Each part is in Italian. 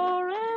Forever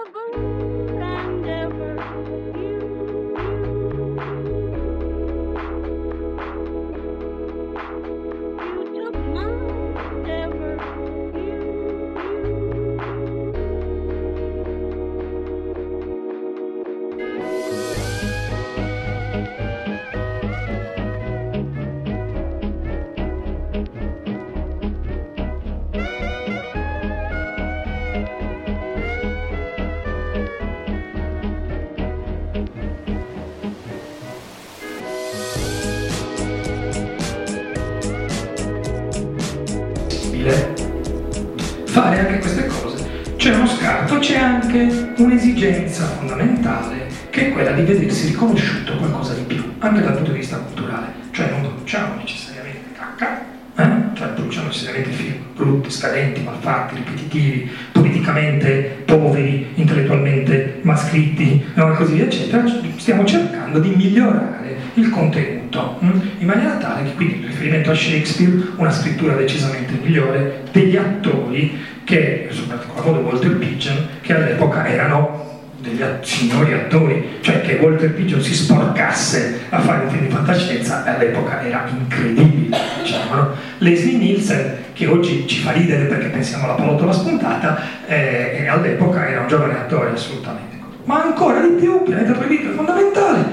c'è anche un'esigenza fondamentale che è quella di vedersi riconosciuto qualcosa di più, anche dal punto di vista culturale. Cioè non produciamo necessariamente cacca, eh? cioè produciamo necessariamente film brutti, scadenti, malfatti, ripetitivi, politicamente poveri, intellettualmente mascritti e così eccetera. Stiamo cercando di migliorare il contenuto hm? in maniera tale che quindi in riferimento a Shakespeare una scrittura decisamente migliore degli attori che, soprattutto modo Walter Pigeon, che all'epoca erano degli signori attori, cioè che Walter Pigeon si sporcasse a fare un film di fantascienza all'epoca era incredibile, diciamo, no? Leslie Nielsen, che oggi ci fa ridere perché pensiamo alla pallottola spuntata, eh, all'epoca era un giovane attore assolutamente. Ma ancora di più, Pianeta Proibito è fondamentale,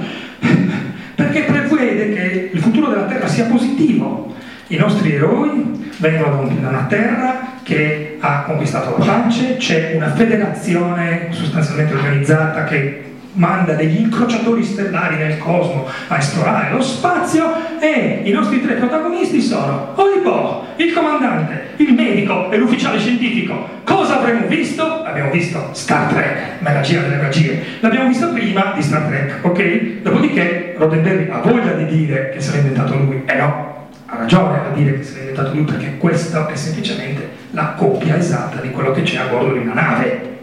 perché prevede che il futuro della Terra sia positivo. I nostri eroi vengono da una terra che ha conquistato la pace, c'è una federazione sostanzialmente organizzata che manda degli incrociatori stellari nel cosmo a esplorare lo spazio e i nostri tre protagonisti sono Olipo, il comandante, il medico e l'ufficiale scientifico. Cosa avremmo visto? Abbiamo visto Star Trek, magia delle magie. L'abbiamo visto prima di Star Trek, ok? Dopodiché Roddenberry ha voglia di dire che se l'ha inventato lui, e no, ha ragione a dire che se l'ha inventato lui perché questa è semplicemente la copia esatta di quello che c'è a bordo di una nave,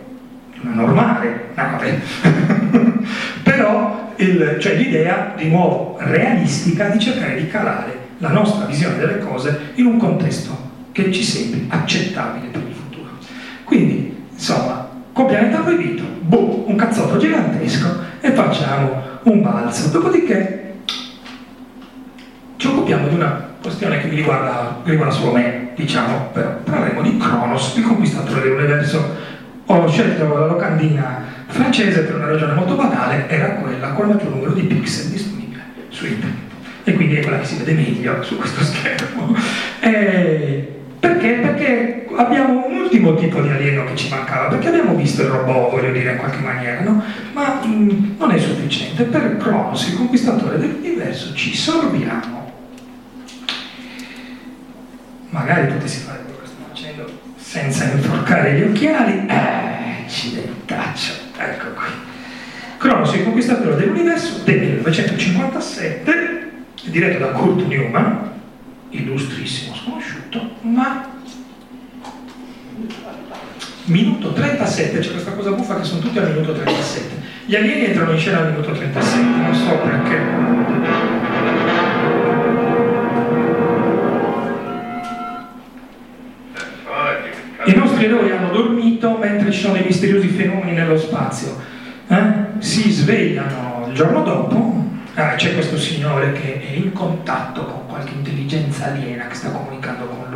una normale nave. Però il- c'è l'idea di nuovo realistica di cercare di calare la nostra visione delle cose in un contesto che ci sembri accettabile per il futuro. Quindi, insomma, con pianeta proibito, boh, un cazzotto gigantesco e facciamo un balzo. Dopodiché ci occupiamo di una questione che mi riguarda, riguarda solo me, diciamo, però parleremo di Cronos, il conquistatore dell'universo. Ho scelto la locandina francese per una ragione molto banale, era quella con il maggior numero di pixel disponibile su internet. E quindi è quella che si vede meglio su questo schermo. Eh, perché? Perché abbiamo un ultimo tipo di alieno che ci mancava, perché abbiamo visto il robot, voglio dire, in qualche maniera, no? Ma mh, non è sufficiente. Per Cronos, il conquistatore dell'universo, ci sorbiamo magari potessi fare quello che sto facendo senza inforcare gli occhiali. Eh, accidentaccio, ecco qui. Cronos, il conquistatore dell'universo del 1957, diretto da Kurt Newman, illustrissimo sconosciuto, ma minuto 37, c'è questa cosa buffa che sono tutti al minuto 37. Gli alieni entrano in scena al minuto 37, non so perché. Sono dei misteriosi fenomeni nello spazio. Eh? Si svegliano il giorno dopo, ah, c'è questo signore che è in contatto con qualche intelligenza aliena che sta comunicando con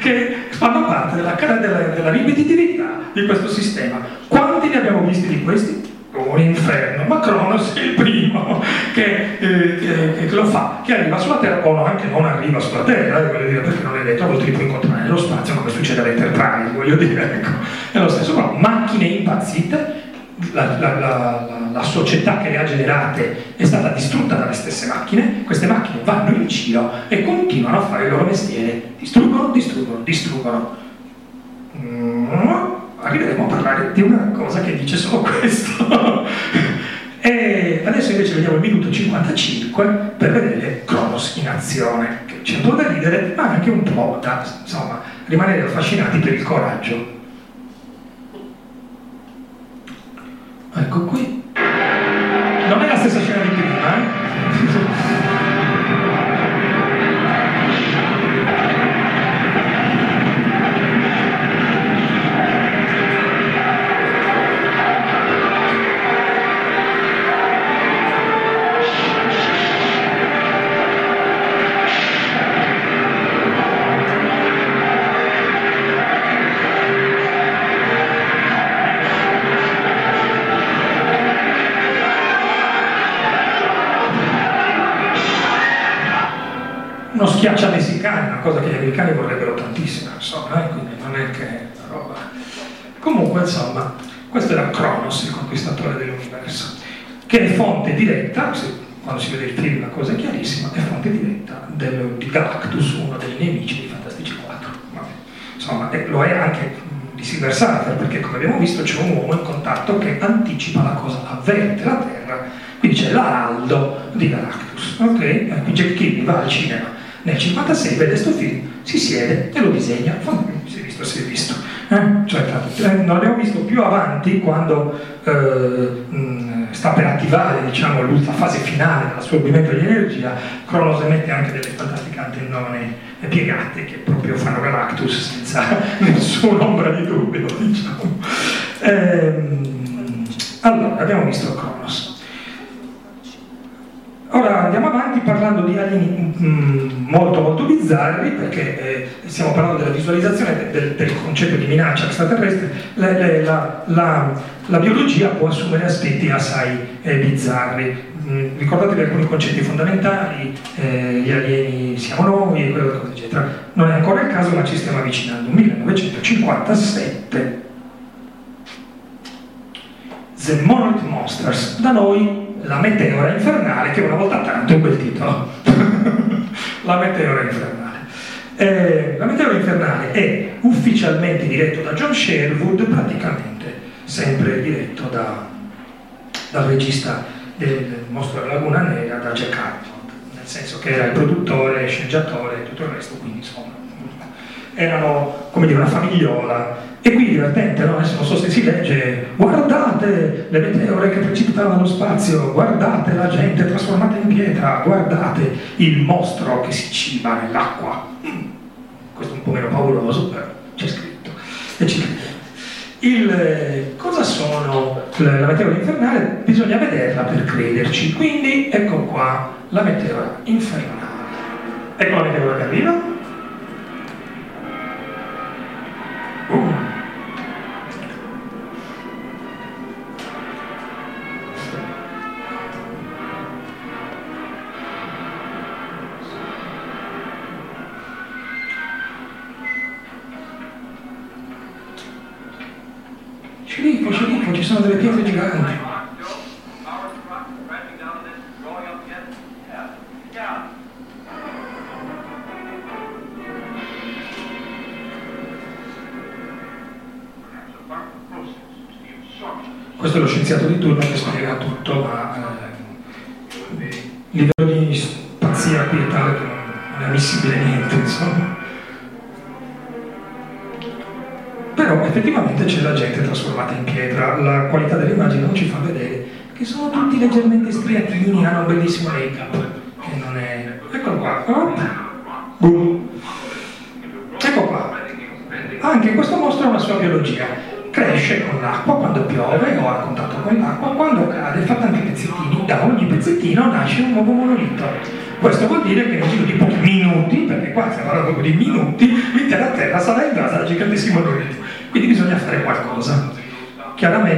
che fanno parte della, della, della ripetitività di questo sistema. Quanti ne abbiamo visti di questi? Un inferno, ma Cronos è il primo che, eh, che- che lo fa, che arriva sulla Terra o anche non arriva sulla Terra, eh, voglio dire, perché non è detto, a volte li puoi incontrare nello spazio come succede all'Enterprise, voglio dire, ecco. È lo stesso, però macchine impazzite, la, la- la- la- società che le ha generate è stata distrutta dalle stesse macchine, queste macchine vanno in giro e continuano a fare il loro mestiere, distruggono, distruggono, distruggono. Mm, arriveremo a parlare di una cosa che dice solo questo. e adesso invece vediamo il minuto 55 per vedere Cronos in azione, che c'è un po' da ridere, ma anche un po' da insomma, rimanere affascinati per il coraggio. Ecco qui. Cosa che gli americani vorrebbero tantissimo, insomma, eh, quindi non è che roba. Comunque, insomma, questo era Cronos, il conquistatore dell'universo, che è fonte diretta, quando si vede il film la cosa è chiarissima, è fonte diretta del- di Galactus, uno dei nemici di Fantastici 4. Vabbè. Insomma, e lo è anche di Silver Surfer, perché come abbiamo visto c'è un uomo in contatto che anticipa la cosa, avverte la Terra, quindi c'è l'araldo di Galactus. Ok? Qui Jack Kirby va al cinema nel 56, vede questo film, si siede e lo disegna. Si è visto, si è visto. Eh? Cioè, eh, non abbiamo visto più avanti quando eh, sta per attivare diciamo, la fase finale dell'assorbimento di energia, Cronos emette anche delle fantastiche antennone piegate che proprio fanno Galactus senza nessun'ombra di dubbio, diciamo. Ehm, allora, abbiamo visto Cronos. Ora andiamo avanti parlando di alieni mm, molto molto bizzarri perché eh, stiamo parlando della visualizzazione del, del, concetto di minaccia extraterrestre, la, la, la, la biologia può assumere aspetti assai eh, bizzarri. Mm, ricordatevi alcuni concetti fondamentali, eh, gli alieni siamo noi, eccetera. Non è ancora il caso ma ci stiamo avvicinando. 1957 The Monolith Monsters, da noi la meteora infernale, che una volta tanto è quel titolo. la meteora infernale. Eh, la meteora infernale è ufficialmente diretto da John Sherwood, praticamente sempre diretto da, dal regista del mostro della Laguna Nera, da Jack Arnold, nel senso che era il produttore, sceneggiatore e tutto il resto, quindi insomma erano come dire una famigliola e qui divertente, no? Adesso non so se si legge, guardate le meteore che precipitavano allo spazio, guardate la gente trasformata in pietra, guardate il mostro che si ciba nell'acqua. Mm. Questo è un po' meno pauroso, però c'è scritto. Il, cosa sono la meteora infernale? Bisogna vederla per crederci. Quindi ecco qua la meteora infernale. Ecco la meteora che arriva.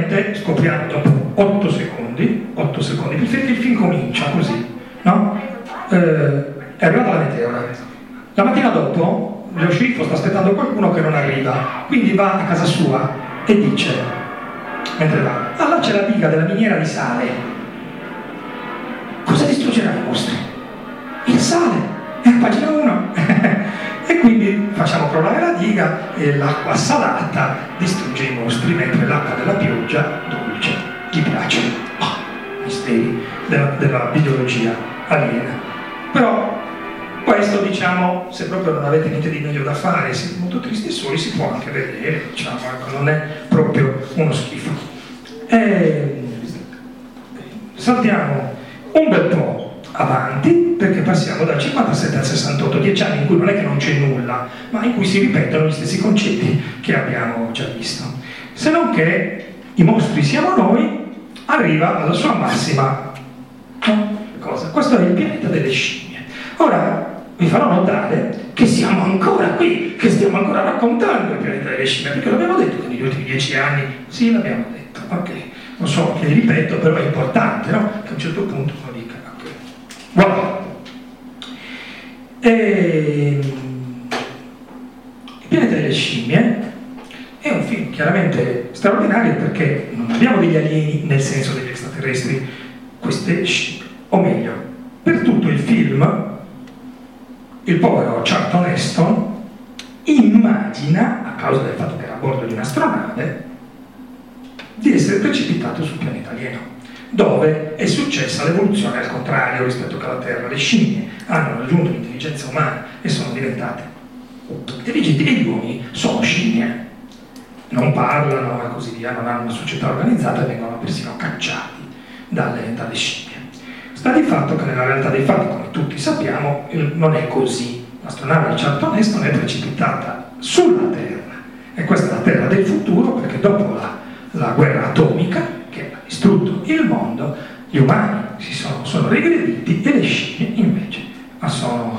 Chiaramente scopriamo dopo 8 secondi, 8 secondi, il film comincia così, no? Eh, è arrivata la meteora. La mattina dopo lo sceriffo sta aspettando qualcuno che non arriva, quindi va a casa sua e dice, mentre va, ah là c'è la diga della miniera di sale, cosa distruggerà i mostri? il sale, è pagina 1. facciamo crollare la diga e l'acqua salata distrugge i mostri, mentre l'acqua della pioggia dolce gli piace. Oh, misteri della, della biologia aliena. Però questo diciamo, se proprio non avete niente di meglio da fare, siete molto tristi e soli, si può anche vedere, diciamo, ecco, non è proprio uno schifo. E saltiamo un bel po' avanti perché passiamo dal 57 al 68, dieci anni in cui non è che non c'è nulla, ma in cui si ripetono gli stessi concetti che abbiamo già visto. Se non che i mostri siamo noi, arriva alla sua massima cosa. Questo è il pianeta delle scimmie. Ora vi farò notare che siamo ancora qui, che stiamo ancora raccontando il pianeta delle scimmie, perché l'abbiamo detto negli ultimi dieci anni, sì l'abbiamo detto, ok, non so che ripeto, però è importante, no? Che a un certo punto uno Voilà. E... Il pianeta delle scimmie è un film chiaramente straordinario perché non abbiamo degli alieni nel senso degli extraterrestri, queste scimmie. O meglio, per tutto il film il povero Charlton Heston immagina, a causa del fatto che era a bordo di un'astronave, di essere precipitato sul pianeta alieno dove è successa l'evoluzione al contrario rispetto alla Terra. Le scimmie hanno raggiunto l'intelligenza umana e sono diventate intelligenti e gli uomini sono scimmie. non parlano e così via, non hanno una società organizzata e vengono persino cacciati dalle, dalle scimmie. Sta di fatto che nella realtà dei fatti, come tutti sappiamo, non è così. L'astronave di Charlton Heston è precipitata sulla Terra e questa è la Terra del futuro perché dopo la, la guerra atomica distrutto il mondo, gli umani si sono, sono regrediti e le scimmie invece sono-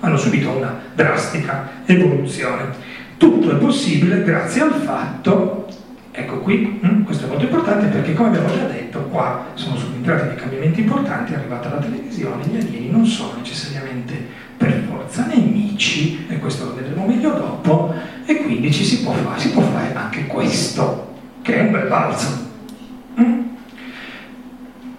hanno subito una drastica evoluzione. Tutto è possibile grazie al fatto, ecco qui, hm, questo è molto importante perché come abbiamo già detto, qua sono subentrati dei cambiamenti importanti, è arrivata la televisione, gli alieni non sono necessariamente per forza nemici, e questo lo vedremo meglio dopo, e quindi ci si può fare, si può fare anche questo, che è un bel balzo.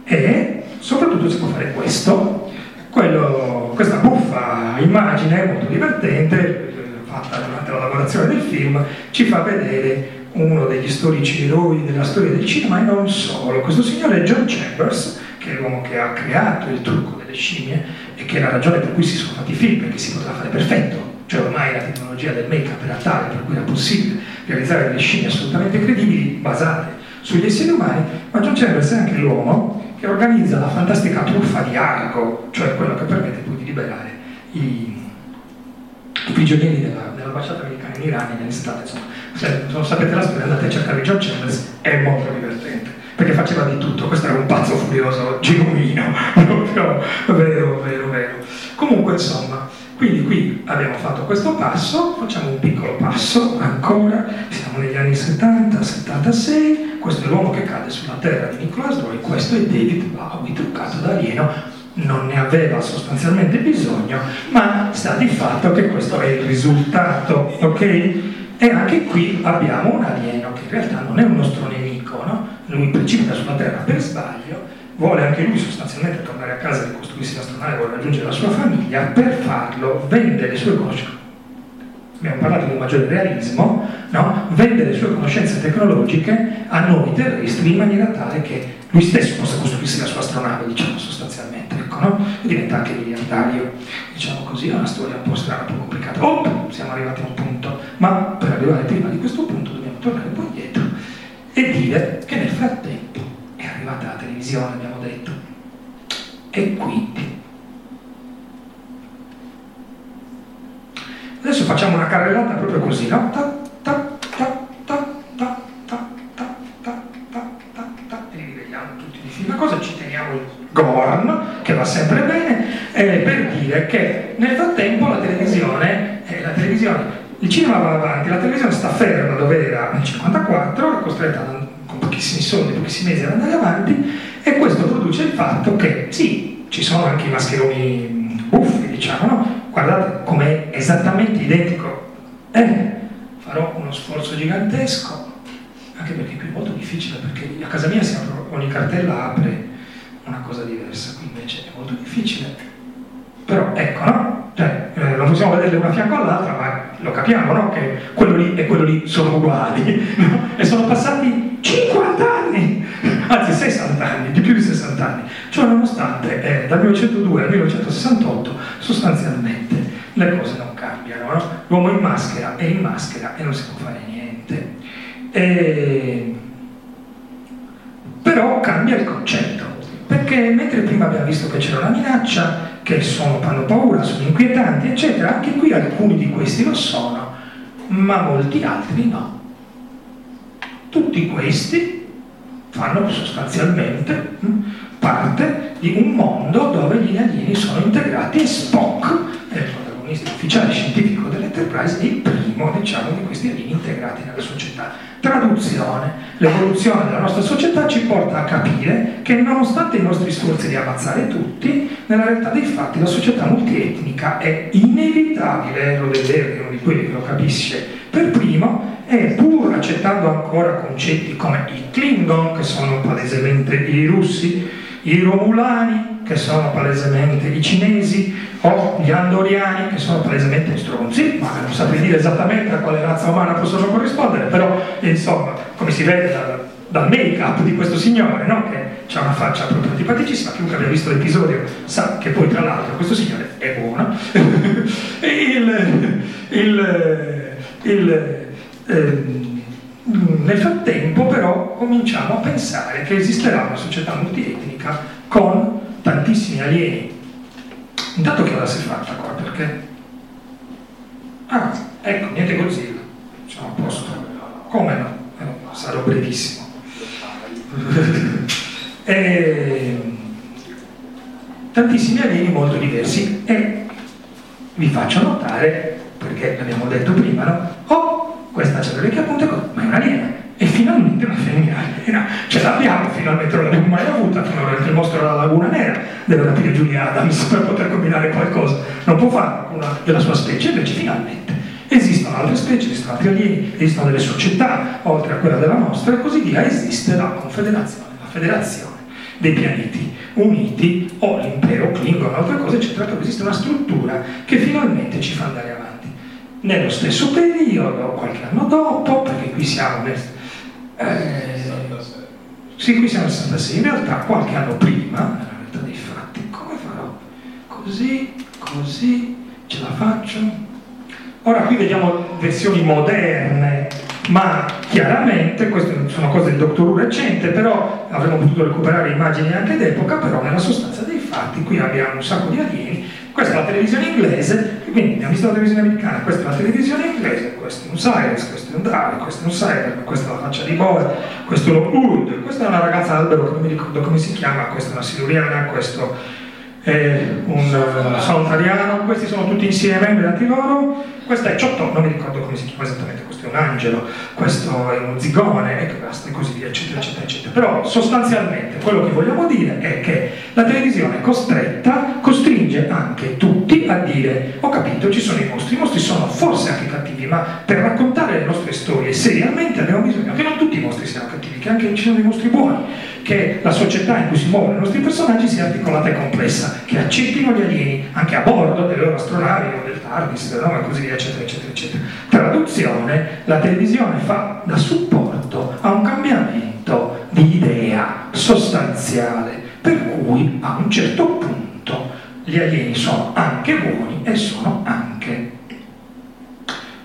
E soprattutto si può fare questo, quello- questa buffa immagine molto divertente, fatta durante la lavorazione del film, ci fa vedere uno degli storici eroi della storia del cinema e non solo. Questo signore è John Chambers, che è l'uomo che ha creato il trucco delle scimmie e che è la ragione per cui si sono fatti i film, perché si poteva fare perfetto. Cioè ormai la tecnologia del make-up era tale per cui era possibile realizzare delle scimmie assolutamente credibili, basate sugli esseri umani, ma John Chambers è anche l'uomo che organizza la fantastica truffa di Argo, cioè quello che permette poi di liberare i, i prigionieri della, dell'ambasciata americana in Iran negli anni 70. Insomma, se non sapete la storia andate a cercare John Chambers, è molto divertente, perché faceva di tutto, questo era un pazzo furioso genuino, vero, vero, vero. Comunque insomma, quindi qui abbiamo fatto questo passo, facciamo un piccolo passo ancora, siamo negli anni 70, 76, questo è l'uomo che cade sulla terra di Nicholas Roy, questo è David Bowie truccato da alieno, non ne aveva sostanzialmente bisogno, ma sta di fatto che questo è il risultato, ok? E anche qui abbiamo un alieno che in realtà non è un nostro nemico, no? Lui precipita sulla Terra per sbaglio, vuole anche lui sostanzialmente tornare a casa, ricostruirsi l'astronave, vuole raggiungere la sua famiglia, per farlo vende le sue conoscenze. Abbiamo parlato di un maggiore realismo, no? vende le sue conoscenze tecnologiche a noi terrestri in maniera tale che lui stesso possa costruirsi la sua astronave, diciamo sostanzialmente, ecco, no? e diventa anche miliardario, diciamo così, è una storia un po' strana, un po' complicata. Oh, siamo arrivati a un punto, ma per arrivare prima di questo punto dobbiamo tornare un po' indietro e dire che nel frattempo è arrivata la televisione, e quindi Adesso facciamo una carrellata proprio così, no? Ta, ta, ta, ta, ta, ta, ta, ta, ta, ta, ta, e li tutti di fila. Cosa ci teniamo il Gorn, che va sempre bene, eh, per dire che nel frattempo la televisione, eh, la televisione, il cinema va avanti, la televisione sta ferma dove era nel 54, è costretta ad- con pochissimi soldi, pochissimi mesi ad andare avanti, e questo produce il fatto che sì, ci sono anche i mascheroni buffi, diciamo, no? Guardate com'è esattamente identico. Eh, farò uno sforzo gigantesco, anche perché qui è molto difficile, perché a casa mia si apre, ogni cartella apre una cosa diversa, qui invece è molto difficile. Però ecco, no? Cioè, eh, non possiamo vederle una fianco all'altra, ma lo capiamo, no? Che quello lì e quello lì sono uguali, no? E sono passati 50 anni, anzi 60 anni, di più di 60 anni. Cioè, nonostante eh, dal 1902 al 1968 sostanzialmente le cose non cambiano, no? L'uomo in maschera è in maschera e non si può fare niente. E... Però cambia il concetto, perché mentre prima abbiamo visto che c'era una minaccia, che sono, fanno paura, sono inquietanti, eccetera, anche qui alcuni di questi lo sono, ma molti altri no. Tutti questi fanno sostanzialmente mm, parte di un mondo dove gli alieni sono integrati e Spock protagonista ufficiale scientifico dell'Enterprise il primo, diciamo, di questi alieni integrati nella società. Traduzione. L'evoluzione della nostra società ci porta a capire che nonostante i nostri sforzi di ammazzare tutti, nella realtà dei fatti la società multietnica è inevitabile, lo deve dire uno di quelli che lo capisce per primo, e pur accettando ancora concetti come i Klingon, che sono palesemente i russi, i Romulani, che sono palesemente i cinesi, o gli Andoriani, che sono palesemente stronzi, ma non saprei dire esattamente a quale razza umana possono corrispondere, però insomma, come si vede dal, dal make-up di questo signore, no? che ha una faccia proprio antipaticissima, chiunque abbia visto l'episodio sa che poi tra l'altro questo signore è buono. il, il, il, Mm, Nel frattempo però cominciamo a pensare che esisterà una società multietnica con tantissimi alieni. Intanto che ora si è fatta qua? Perché... Ah, ecco, niente Godzilla. Siamo a posto. Come no? Eh, sarò brevissimo. E... Tantissimi alieni molto diversi e vi faccio notare, perché l'abbiamo detto prima, no? Oh, questa c'è le orecchie a punta, ma è un'aliena. E finalmente una femmina aliena. Ce l'abbiamo, finalmente non l'abbiamo mai avuta, finora il mostro della Laguna Nera deve rapire Giulia Adams per poter combinare qualcosa. Non può farlo una della sua specie, invece finalmente esistono altre specie, esistono altri alieni, esistono delle società, oltre a quella della nostra, e così via, esiste la confederazione, la federazione dei pianeti uniti o l'impero Klingon, altre cose, eccetera, dove esiste una struttura che finalmente ci fa andare avanti. Nello stesso periodo, qualche anno dopo, perché qui siamo nel... eh, sì, qui siamo nel 66, in realtà qualche anno prima, nella realtà dei fatti, come farò? Così, così, ce la faccio? Ora qui vediamo versioni moderne, ma chiaramente, queste sono cose del dottor recente, però avremmo potuto recuperare immagini anche d'epoca, però nella sostanza dei fatti qui abbiamo un sacco di alieni, questa è la televisione inglese, quindi abbiamo visto la televisione americana, questa è la televisione inglese, questo è un Cyrus, questo è un Dalek, questo è un Cyber, questa è la faccia di Boe, questo è uno Hood, questa è una ragazza albero che non mi ricordo come si chiama, questa è una siluriana, questo è un solitariano, questi sono tutti insieme, beati loro, questa è Ciotto, non mi ricordo come si chiama esattamente, questo è un angelo, questo è uno zigone, e basta, e così via, eccetera, eccetera, eccetera. Però sostanzialmente quello che vogliamo dire è che la televisione costretta costringe anche a dire ho capito, ci sono i mostri, i mostri sono forse anche cattivi, ma per raccontare le nostre storie seriamente abbiamo bisogno che non tutti i mostri siano cattivi, che anche ci sono dei mostri buoni, che la società in cui si muovono i nostri personaggi sia articolata e complessa, che accettino gli alieni anche a bordo delle loro astronavi o del TARDIS, no? e così via, eccetera, eccetera, eccetera. Traduzione, la televisione fa da supporto a un cambiamento di idea sostanziale, per cui a un certo punto gli alieni sono anche buoni e sono anche,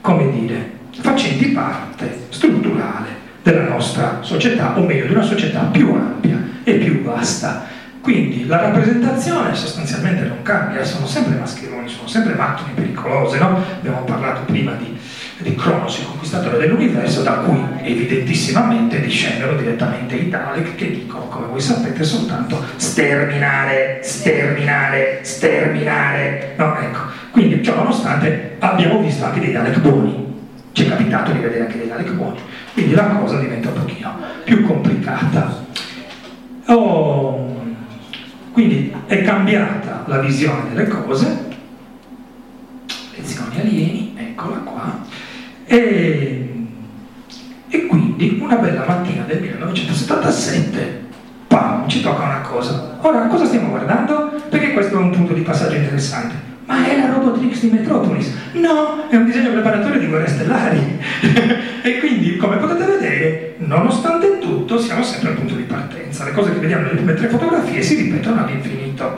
come dire, facenti parte strutturale della nostra società, o meglio di una società più ampia e più vasta. Quindi la rappresentazione sostanzialmente non cambia, sono sempre mascheroni, sono sempre macchine pericolose, no? Abbiamo parlato prima di, di Cronos, il conquistatore dell'universo, da cui evidentissimamente discendono direttamente i Dalek che dicono, come voi sapete, soltanto sterminare, sterminare, sterminare. No, ecco. Quindi, ciò nonostante, abbiamo visto anche dei Dalek buoni. Ci è capitato di vedere anche dei Dalek buoni. Quindi la cosa diventa un pochino più complicata. Oh, quindi è cambiata la visione delle cose, lezioni alieni, eccola qua, e, e quindi una bella mattina del 1977, pam, ci tocca una cosa. Ora, cosa stiamo guardando? Perché questo è un punto di passaggio interessante. Ma è la Robotrix di Metropolis? No, è un disegno preparatorio di guerre stellari. e quindi, come potete vedere, nonostante tutto, siamo sempre al punto di partenza. Le cose che vediamo nelle prime tre fotografie si ripetono all'infinito.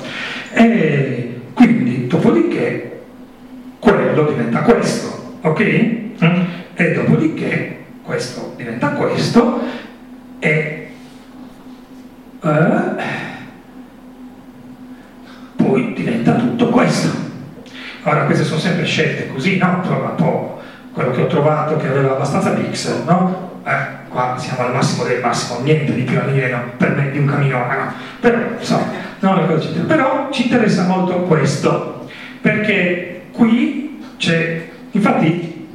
E quindi, dopodiché, quello diventa questo, ok? Mm? E dopodiché, questo diventa questo, e... eh, poi diventa tutto questo. Ora queste sono sempre scelte così, no? Prova un po' quello che ho trovato che aveva abbastanza pixel, no? Eh, qua siamo al massimo del massimo, niente di più alieno per me di un camminone, no? Però, insomma, no. Però ci interessa molto questo, perché qui c'è, infatti,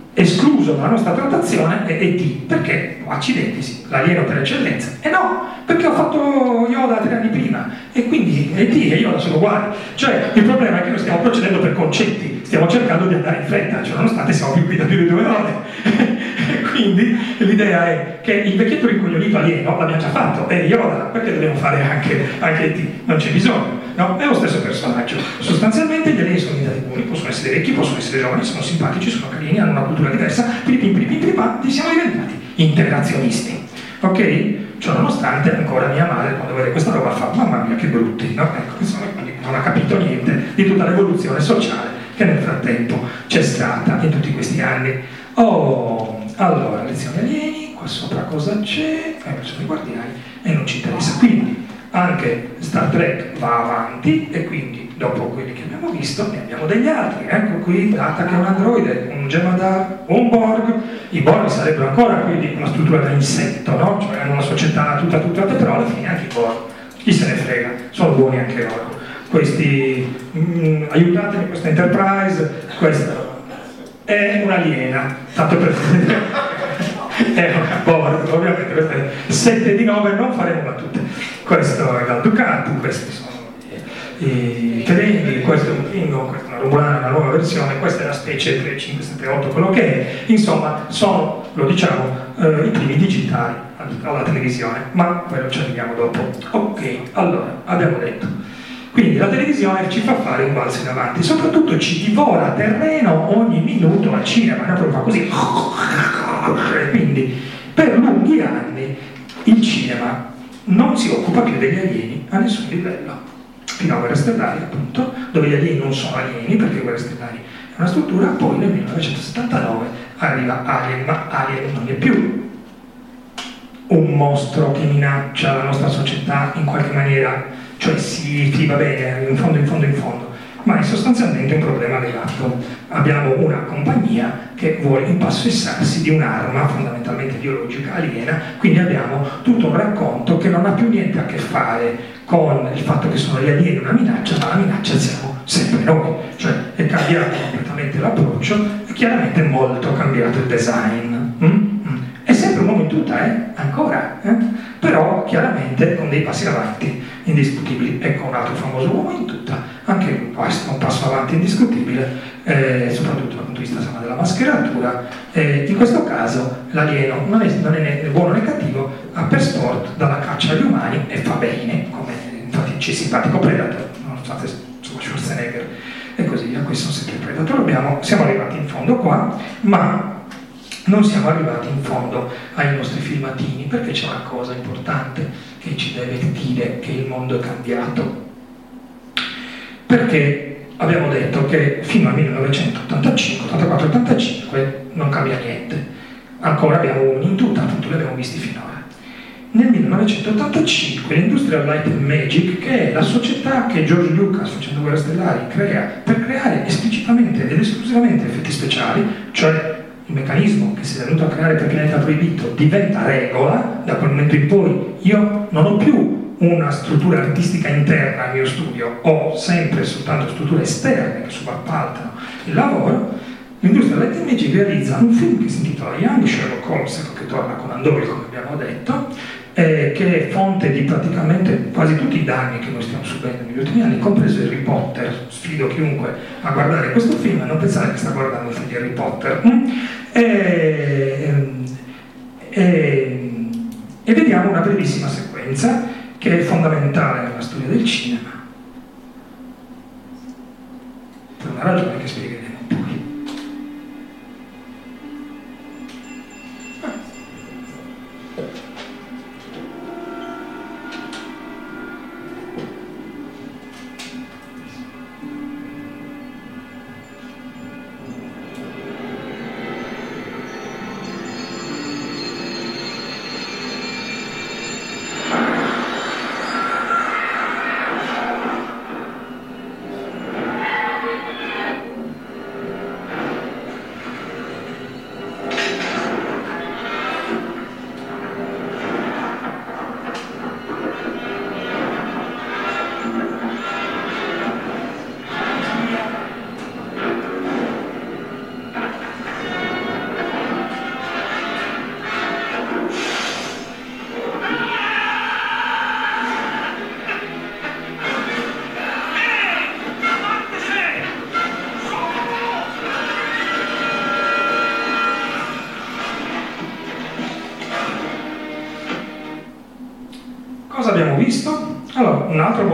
escluso dalla nostra trattazione è ET, perché, accidenti, sì, l'alieno per eccellenza, e no, perché ho fatto Yoda tre anni prima, e quindi ET e Yoda sono uguali. Cioè, il problema è che noi stiamo procedendo per concetti, stiamo cercando di andare in fretta, cioè, nonostante siamo più qui da più di due ore. Quindi l'idea è che il vecchietto rincoglionito alieno l'abbiamo già fatto, è Yoda, perché dobbiamo fare anche, anche ET? Non c'è bisogno. No, è lo stesso personaggio. Sostanzialmente gli alieni sono di alcuni, possono essere vecchi, possono essere giovani, sono simpatici, sono carini, hanno una cultura diversa, piripim, piripim, piripam, li siamo diventati integrazionisti. Ok? Ciò nonostante ancora mia madre quando vede questa roba fa mamma mia che brutti, no? Ecco, insomma, non ha capito niente di tutta l'evoluzione sociale che nel frattempo c'è stata in tutti questi anni. Oh, allora, lezioni alieni, qua sopra cosa c'è, eh, sono i guardiani e non ci interessa. Quindi anche Star Trek va avanti e quindi dopo quelli che abbiamo visto ne abbiamo degli altri. Ecco qui Data che è un androide, un Gemadar, un Borg. I Borg sarebbero ancora quindi una struttura da insetto, no? Cioè hanno una società tutta tutta però alla fine anche i Borg. Chi se ne frega, sono buoni anche loro. Questi mm, aiutatemi questa Enterprise, questa è un'aliena, tanto per è una Borg, ovviamente questa è 7 di 9, non faremo battute. Questo è la Ducati, questi sono i Terenghi, questo è un Klingon, questa è una Romulana, una nuova versione, questa è la specie 3578, quello che è, insomma, sono, lo diciamo, eh, i primi digitali alla televisione, ma quello ci arriviamo dopo. Ok, allora, abbiamo detto. Quindi la televisione ci fa fare un balzo in avanti, soprattutto ci divora terreno ogni minuto al cinema, proprio fa così. Quindi per lunghi anni il cinema non si occupa più degli alieni a nessun livello. Fino a Guerre Stellari, appunto, dove gli alieni non sono alieni, perché Guerre Stellari è una struttura, poi nel 1979 arriva Alien, ma Alien non è più un mostro che minaccia la nostra società in qualche maniera, cioè sì, va bene, in fondo, in fondo, in fondo, ma è sostanzialmente un problema legato. Abbiamo una compagnia che vuole impossessarsi di un'arma fondamentalmente biologica aliena, quindi abbiamo tutto un racconto che non ha più niente a che fare con il fatto che sono gli alieni una minaccia, ma la minaccia siamo sempre noi, cioè è cambiato completamente l'approccio e chiaramente molto cambiato il design. Mm? Mm. È sempre un uomo in tutta, eh? Ancora, eh? Però chiaramente con dei passi avanti indiscutibili. Ecco un altro famoso uomo in tutta, anche un passo avanti indiscutibile, eh, soprattutto dal punto di vista della mascheratura. Eh, in questo caso l'alieno non è, non è né buono né cattivo, ha per sport dalla caccia agli umani e fa bene, come infatti c'è simpatico Predator, nonostante insomma, Schwarzenegger e così via, questi sono sempre Predator. Abbiamo, siamo arrivati in fondo qua, ma non siamo arrivati in fondo ai nostri filmatini perché c'è una cosa importante che ci deve dire che il mondo è cambiato. Perché abbiamo detto che fino al 1985, 84-85 non cambia niente. Ancora abbiamo un'intuta, appunto li abbiamo visti finora. Nel 1985 l'Industrial Light and Magic, che è la società che George Lucas, facendo Guerre Stellari, crea per creare esplicitamente ed esclusivamente effetti speciali, cioè il meccanismo che si è venuto a creare per Pianeta Proibito diventa regola, da quel momento in poi. Io non ho più una struttura artistica interna al mio studio, ho sempre soltanto strutture esterne che subappaltano il lavoro, l'industria Magic realizza un film che si intitola Young Sherlock Holmes, ecco che torna con Andori, come abbiamo detto, eh, che è fonte di praticamente quasi tutti i danni che noi stiamo subendo negli ultimi anni, compreso Harry Potter. Sfido chiunque a guardare questo film e non pensare che sta guardando il film di Harry Potter. Mm? E, e, e vediamo una brevissima sequenza che è fondamentale nella storia del cinema, per una ragione che spiegheremo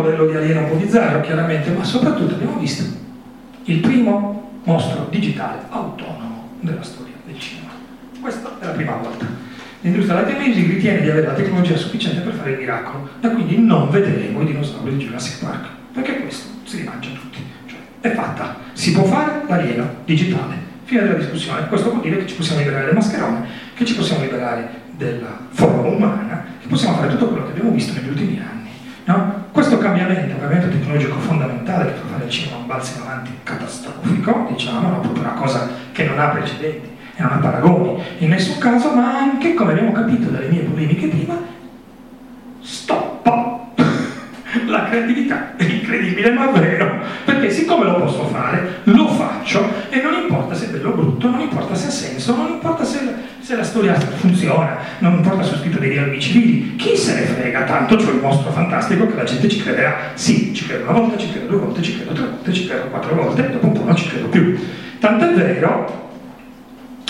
modello di alieno un po' bizzarro, chiaramente, ma soprattutto abbiamo visto il primo mostro digitale autonomo della storia del cinema. Questa è la prima volta. L'industria della Music ritiene di avere la tecnologia sufficiente per fare il miracolo, e quindi non vedremo i dinosauri di Jurassic Park, perché questo si rimangia tutti. Cioè, è fatta, si può fare l'alieno digitale. Fine della discussione. Questo vuol dire che ci possiamo liberare le mascherone, che ci possiamo liberare della forma umana che possiamo fare tutto quello che abbiamo visto negli ultimi anni. no? Questo cambiamento, un cambiamento tecnologico fondamentale che per fare il cinema un balzo in avanti catastrofico, diciamo, no? proprio una cosa che non ha precedenti e non ha paragoni in nessun caso, ma anche, come abbiamo capito dalle mie polemiche prima, stoppa la creatività. È incredibile ma vero, perché siccome lo posso fare, lo faccio e non importa se è bello o brutto, non importa se ha senso, non importa se, se la storia funziona, non importa se ho scritto dei dialoghi civili, chi se ne frega, tanto c'ho il mostro fantastico che la gente ci crederà. Sì, ci credo una volta, ci credo due volte, ci credo tre volte, ci credo quattro volte, dopo un po' non ci credo più. Tant'è vero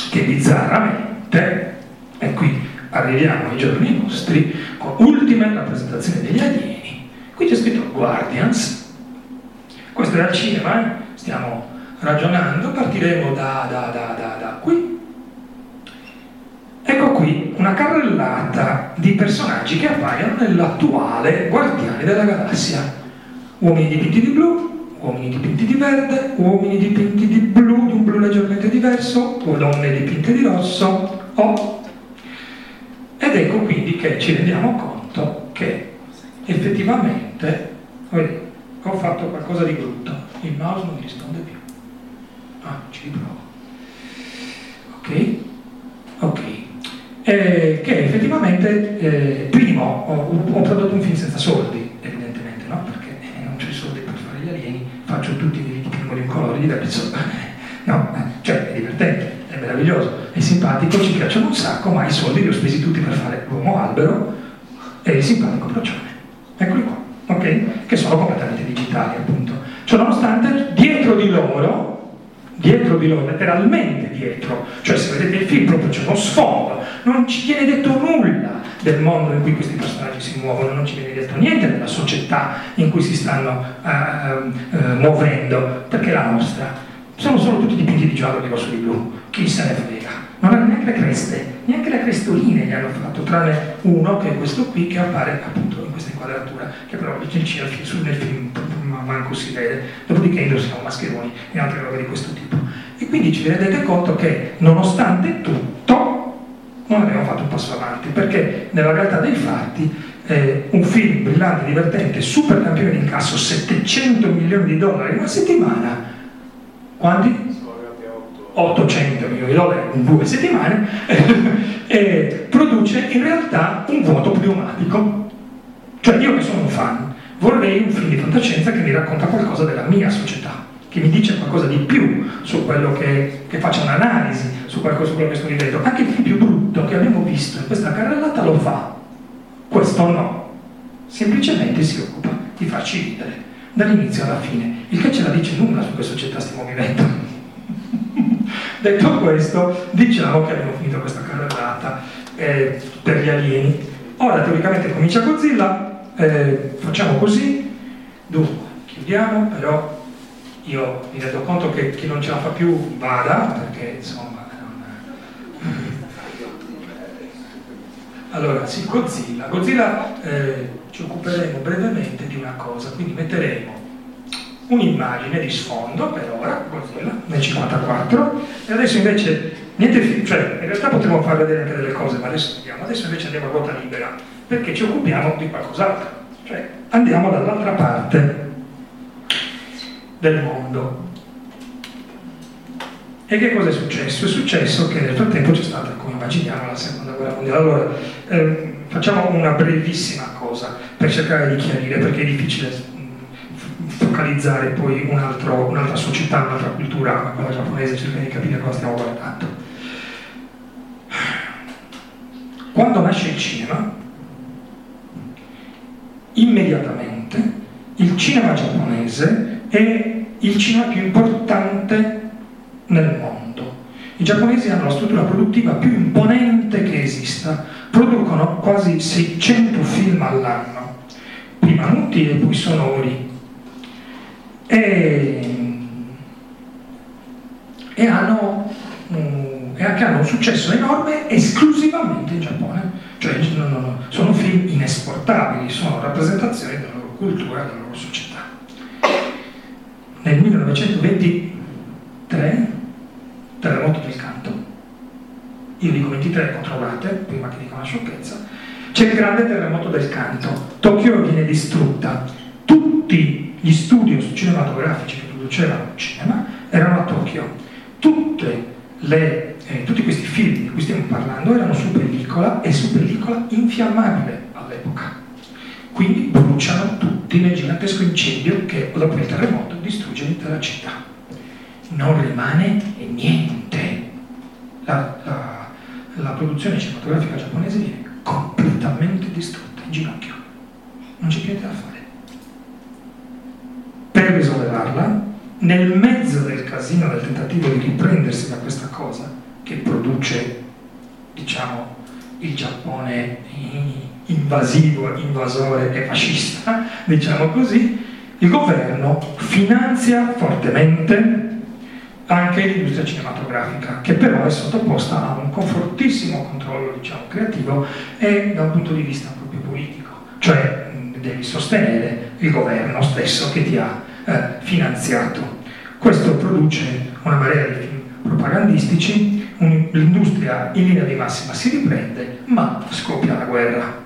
che bizzarramente, e qui arriviamo ai giorni nostri, con ultime rappresentazioni degli alieni, qui c'è scritto Guardians, questo è al cinema, eh? stiamo ragionando, partiremo da, da, da, da, da qui. Ecco qui una carrellata di personaggi che appaiono nell'attuale Guardiani della Galassia. Uomini dipinti di blu, uomini dipinti di verde, uomini dipinti di blu, di un blu leggermente diverso, o donne dipinte di rosso, o... Ed ecco quindi che ci rendiamo conto che effettivamente, ho fatto qualcosa di brutto, il mouse non mi risponde più. Ah, ci riprovo. Ok? Ok. Eh, che effettivamente, eh, primo, ho, ho prodotto un film senza soldi, faccio tutti dei dipingo di un colore diverso. No, eh, cioè è divertente, è meraviglioso, è simpatico, ci piacciono un sacco, ma i soldi li ho spesi tutti per fare l'uomo albero e il simpatico procione. Eccoli qua, ok? Che sono completamente digitali, appunto. Cioè, nonostante dietro di loro, dietro di loro, letteralmente dietro, cioè se vedete il film proprio c'è uno sfondo, non ci viene detto nulla del mondo in cui questi personaggi si muovono, non ci viene detto niente della società in cui si stanno eh, eh, muovendo, perché la nostra sono solo tutti dipinti di giallo di rosso di blu, chi se ne frega. Non hanno neanche le creste, neanche le crestoline gli hanno fatto, tranne uno che è questo qui che appare appunto in questa inquadratura, che però nel film, nel film ma manco si vede, dopodiché indossiamo mascheroni e altre robe di questo tipo. E quindi ci rendete conto che nonostante tutto non abbiamo fatto un passo avanti, perché nella realtà dei fatti eh, un film brillante, divertente, super campione di incasso, 700 milioni di dollari in una settimana, quanti? 800 milioni di dollari in due settimane, e produce in realtà un vuoto pneumatico. Cioè io che sono un fan, vorrei un film di fantascienza che mi racconta qualcosa della mia società, che mi dice qualcosa di più su quello che, che faccia un'analisi su, qualcosa, su quello che sto vivendo. Anche il più brutto che abbiamo visto in questa carrellata lo fa, questo no, semplicemente si occupa di farci ridere dall'inizio alla fine, il che ce la dice nulla su che società stiamo vivendo. Detto questo, diciamo che abbiamo finito questa carrellata eh, per gli alieni. Ora teoricamente comincia Godzilla, eh, facciamo così, dunque chiudiamo, però io mi rendo conto che chi non ce la fa più vada, perché insomma... Non... Allora, sì, Godzilla. Godzilla eh, ci occuperemo brevemente di una cosa, quindi metteremo un'immagine di sfondo per ora, Godzilla, nel 54, e adesso invece niente, cioè in realtà potremmo far vedere anche delle cose, ma adesso vediamo, adesso invece andiamo a ruota libera, perché ci occupiamo di qualcos'altro, cioè andiamo dall'altra parte del mondo. E che cosa è successo? È successo che nel frattempo c'è stata, come immaginiamo, la seconda guerra mondiale. Allora, ehm, facciamo una brevissima cosa per cercare di chiarire, perché è difficile focalizzare poi un altro, un'altra società, un'altra cultura quella giapponese, cercare di capire cosa stiamo guardando. Quando nasce il cinema, immediatamente il cinema giapponese è il cinema più importante nel mondo. I giapponesi hanno la struttura produttiva più imponente che esista, producono quasi 600 film all'anno, prima muti e poi sonori, e, e, hanno, um, e anche hanno un successo enorme esclusivamente in Giappone, cioè no, no, no, sono film inesportabili, sono rappresentazioni della loro cultura della loro società. Nel 1923, terremoto del canto, io dico 23, controllate, prima che dica una sciocchezza, c'è il grande terremoto del canto. Tokyo viene distrutta. Tutti gli studios cinematografici che producevano cinema erano a Tokyo. Le, eh, tutti questi film di cui stiamo parlando erano su pellicola e su pellicola infiammabile all'epoca. Quindi bruciano tutti nel gigantesco incendio che dopo il terremoto distrugge l'intera città. Non rimane niente. La, la- la produzione cinematografica giapponese viene completamente distrutta, in ginocchio. Non c'è niente da fare. Per risollevarla, nel mezzo del casino del tentativo di riprendersi da questa cosa, che produce, diciamo, il Giappone invasivo, invasore e fascista, diciamo così, il governo finanzia fortemente anche l'industria cinematografica, che però è sottoposta a un confortissimo controllo diciamo, creativo e da un punto di vista proprio politico, cioè devi sostenere il governo stesso che ti ha eh, finanziato. Questo produce una marea di film propagandistici, un- l'industria in linea di massima si riprende, ma scoppia la guerra.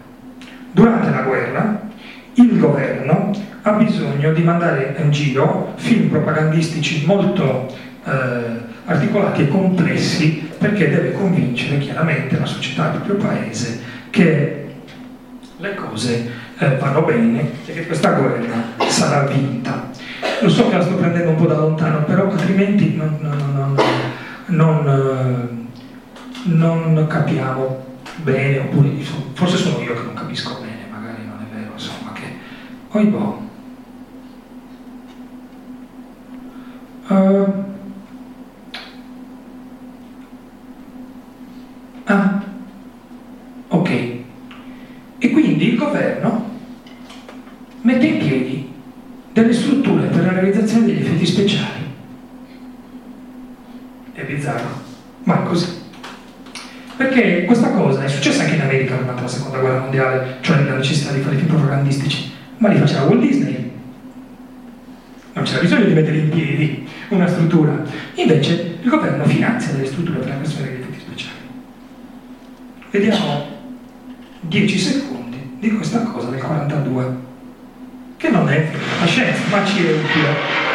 Durante la guerra il governo ha bisogno di mandare in giro film propagandistici molto eh, articolati e complessi perché deve convincere chiaramente la società del proprio paese che le cose eh, vanno bene e che questa guerra sarà vinta. Lo so che la sto prendendo un po' da lontano, però altrimenti non, non- non- non, eh, non capiamo bene, oppure forse sono io che non capisco bene, magari non è vero, insomma, che... Oi boh. Eh, ah, ok. E quindi il governo mette in piedi delle strutture per la realizzazione degli effetti speciali. È bizzarro, ma è così. Perché questa cosa è successa anche in America durante la seconda guerra mondiale, cioè la necessità di fare film propagandistici, ma li faceva Walt Disney. Non c'era bisogno di mettere in piedi una struttura. Invece il governo finanzia delle strutture per la creazione degli effetti speciali. Vediamo 10 secondi di questa cosa del 42, che non è la scienza, ma ci è utile.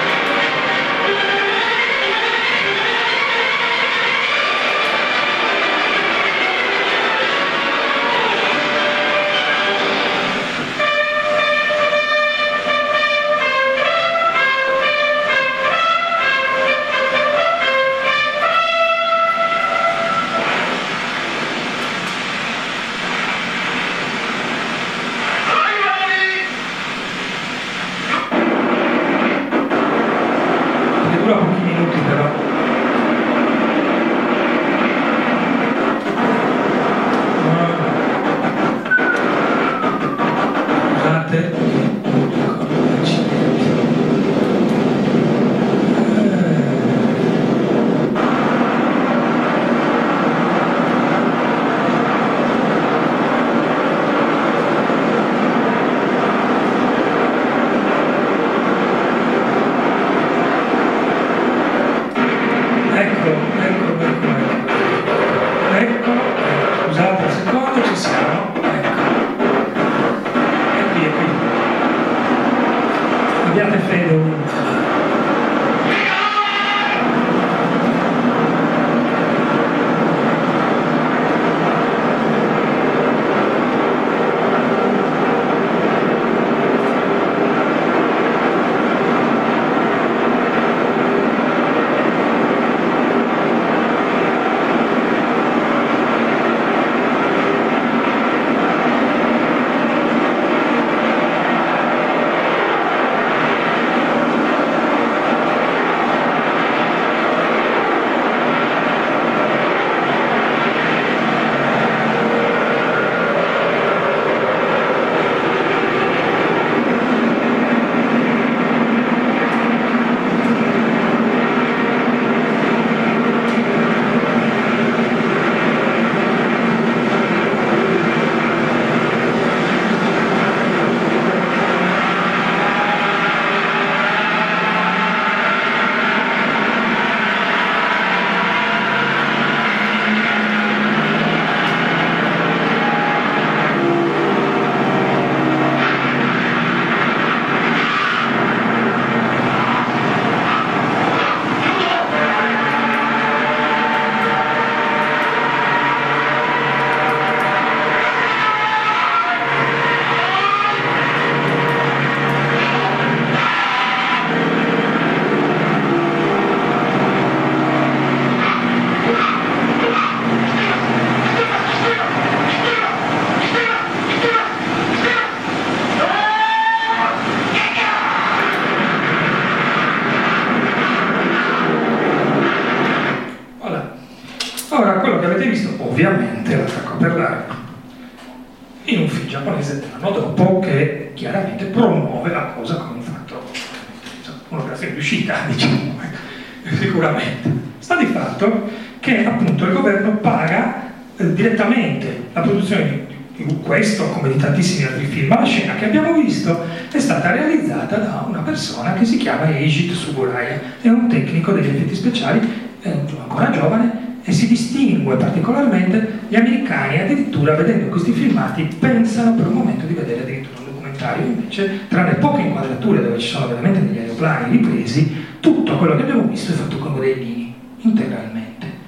Eiji Tsuburaya, è un tecnico degli effetti speciali, è ancora giovane e si distingue particolarmente, gli americani addirittura vedendo questi filmati pensano per un momento di vedere addirittura un documentario, invece tra le poche inquadrature dove ci sono veramente degli aeroplani ripresi, tutto quello che abbiamo visto è fatto con modellini, integralmente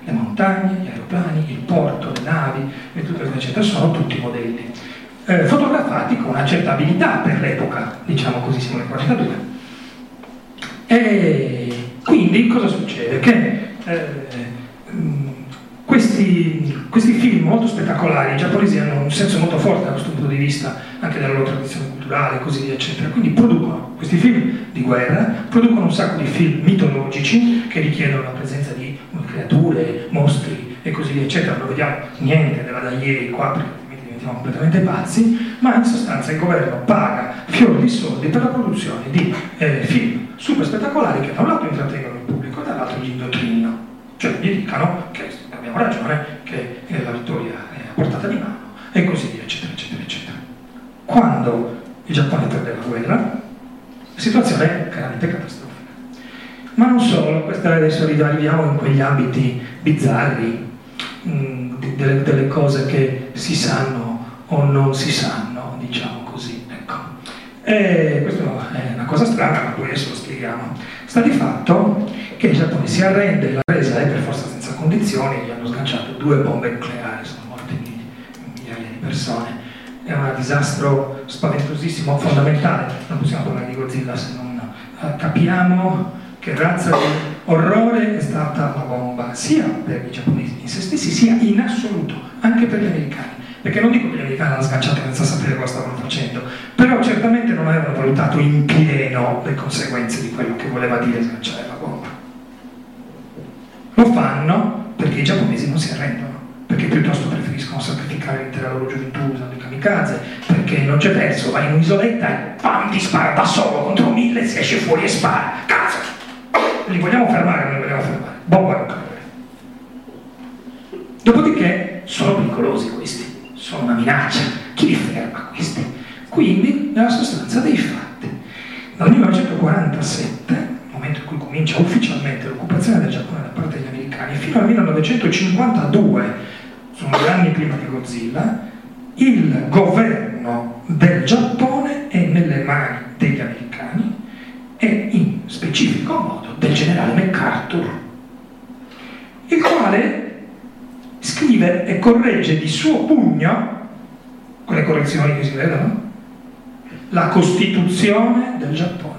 le montagne, gli aeroplani, il porto, le navi, e tutto questo eccetera, sono tutti modelli. Eh, fotografati con una certa abilità per l'epoca, diciamo così, siamo nel 42. E quindi cosa succede? Che eh, questi, questi, film molto spettacolari, i giapponesi hanno un senso molto forte da questo punto di vista, anche della loro tradizione culturale, così via, eccetera. Quindi producono questi film di guerra, producono un sacco di film mitologici che richiedono la presenza di creature, mostri e così via, eccetera. Non vediamo niente della da ieri qua perché altrimenti diventiamo completamente pazzi, ma in sostanza il governo paga fior di soldi per la produzione di eh, film super spettacolari che da un lato intrattengono il pubblico e dall'altro gli indottrinano. Cioè gli dicano che abbiamo ragione, che eh, la vittoria è a portata di mano e così via, eccetera, eccetera, eccetera. Quando il Giappone perde la guerra, la situazione è chiaramente catastrofica. Solo, questa adesso arriviamo in quegli ambiti bizzarri, mh, delle, delle, cose che si sanno o non si sanno, diciamo così. Ecco. E questa è una cosa strana, ma poi adesso lo spieghiamo. Sta di fatto che il Giappone si arrende, la resa è per forza senza condizioni, gli hanno sganciato due bombe nucleari, sono morte migliaia di persone. È un disastro spaventosissimo, fondamentale. Non possiamo parlare di Godzilla se non uh, capiamo che razza di orrore è stata la bomba, sia per i giapponesi in se stessi, sia in assoluto, anche per gli americani. Perché non dico che gli americani l'hanno sganciato senza sapere cosa stavano facendo, però certamente non avevano valutato in pieno le conseguenze di quello che voleva dire sganciare la bomba. Lo fanno perché i giapponesi non si arrendono, perché piuttosto preferiscono sacrificare l'intera loro gioventù usando i kamikaze, perché non c'è verso, vai in un'isoletta e pam, ti spara da solo contro mille, si esce fuori e spara. Cazzo! Li vogliamo fermare, non li vogliamo fermare. Bomba nucleare. Dopodiché sono pericolosi questi, sono una minaccia. Chi li ferma questi? Quindi, nella sostanza dei fatti, dal 1947 momento in cui comincia ufficialmente l'occupazione del Giappone da parte degli americani, fino al 1952, sono due anni prima di Godzilla, il governo del Giappone è nelle mani degli americani e in specifico modo del generale MacArthur, il quale scrive e corregge di suo pugno, con le correzioni che si vedono, la Costituzione del Giappone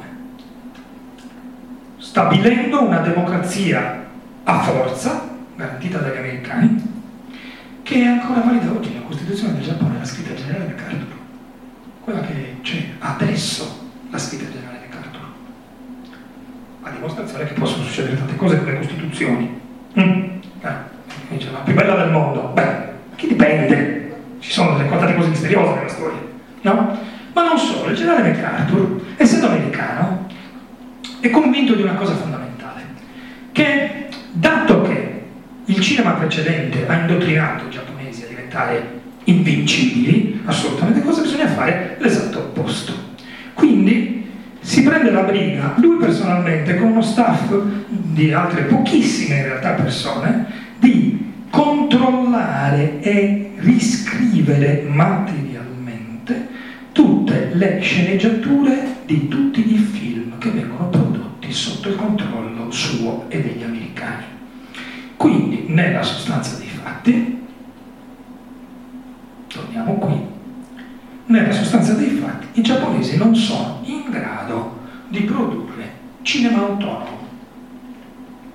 stabilendo una democrazia a forza, garantita dagli americani, che è ancora valida oggi. La Costituzione del Giappone, la scritta generale MacArthur, quella che c'è adesso, la scritta generale a dimostrazione che possono succedere tante cose con le Costituzioni. Mm. Eh, dice, la più bella del mondo. Beh, chi dipende? Ci sono delle tante cose misteriose nella storia, no? Ma non solo, il generale MacArthur, essendo americano, è convinto di una cosa fondamentale, che dato che il cinema precedente ha indottrinato i giapponesi a diventare invincibili, assolutamente cosa bisogna fare? L'esatto opposto. Quindi si prende la briga, lui personalmente, con uno staff di altre pochissime in realtà persone, di controllare e riscrivere materialmente tutte le sceneggiature di tutti i film che vengono prodotti sotto il controllo suo e degli americani. Quindi, nella sostanza dei fatti, torniamo qui, nella sostanza dei fatti i giapponesi non sono in grado di produrre cinema autonomo,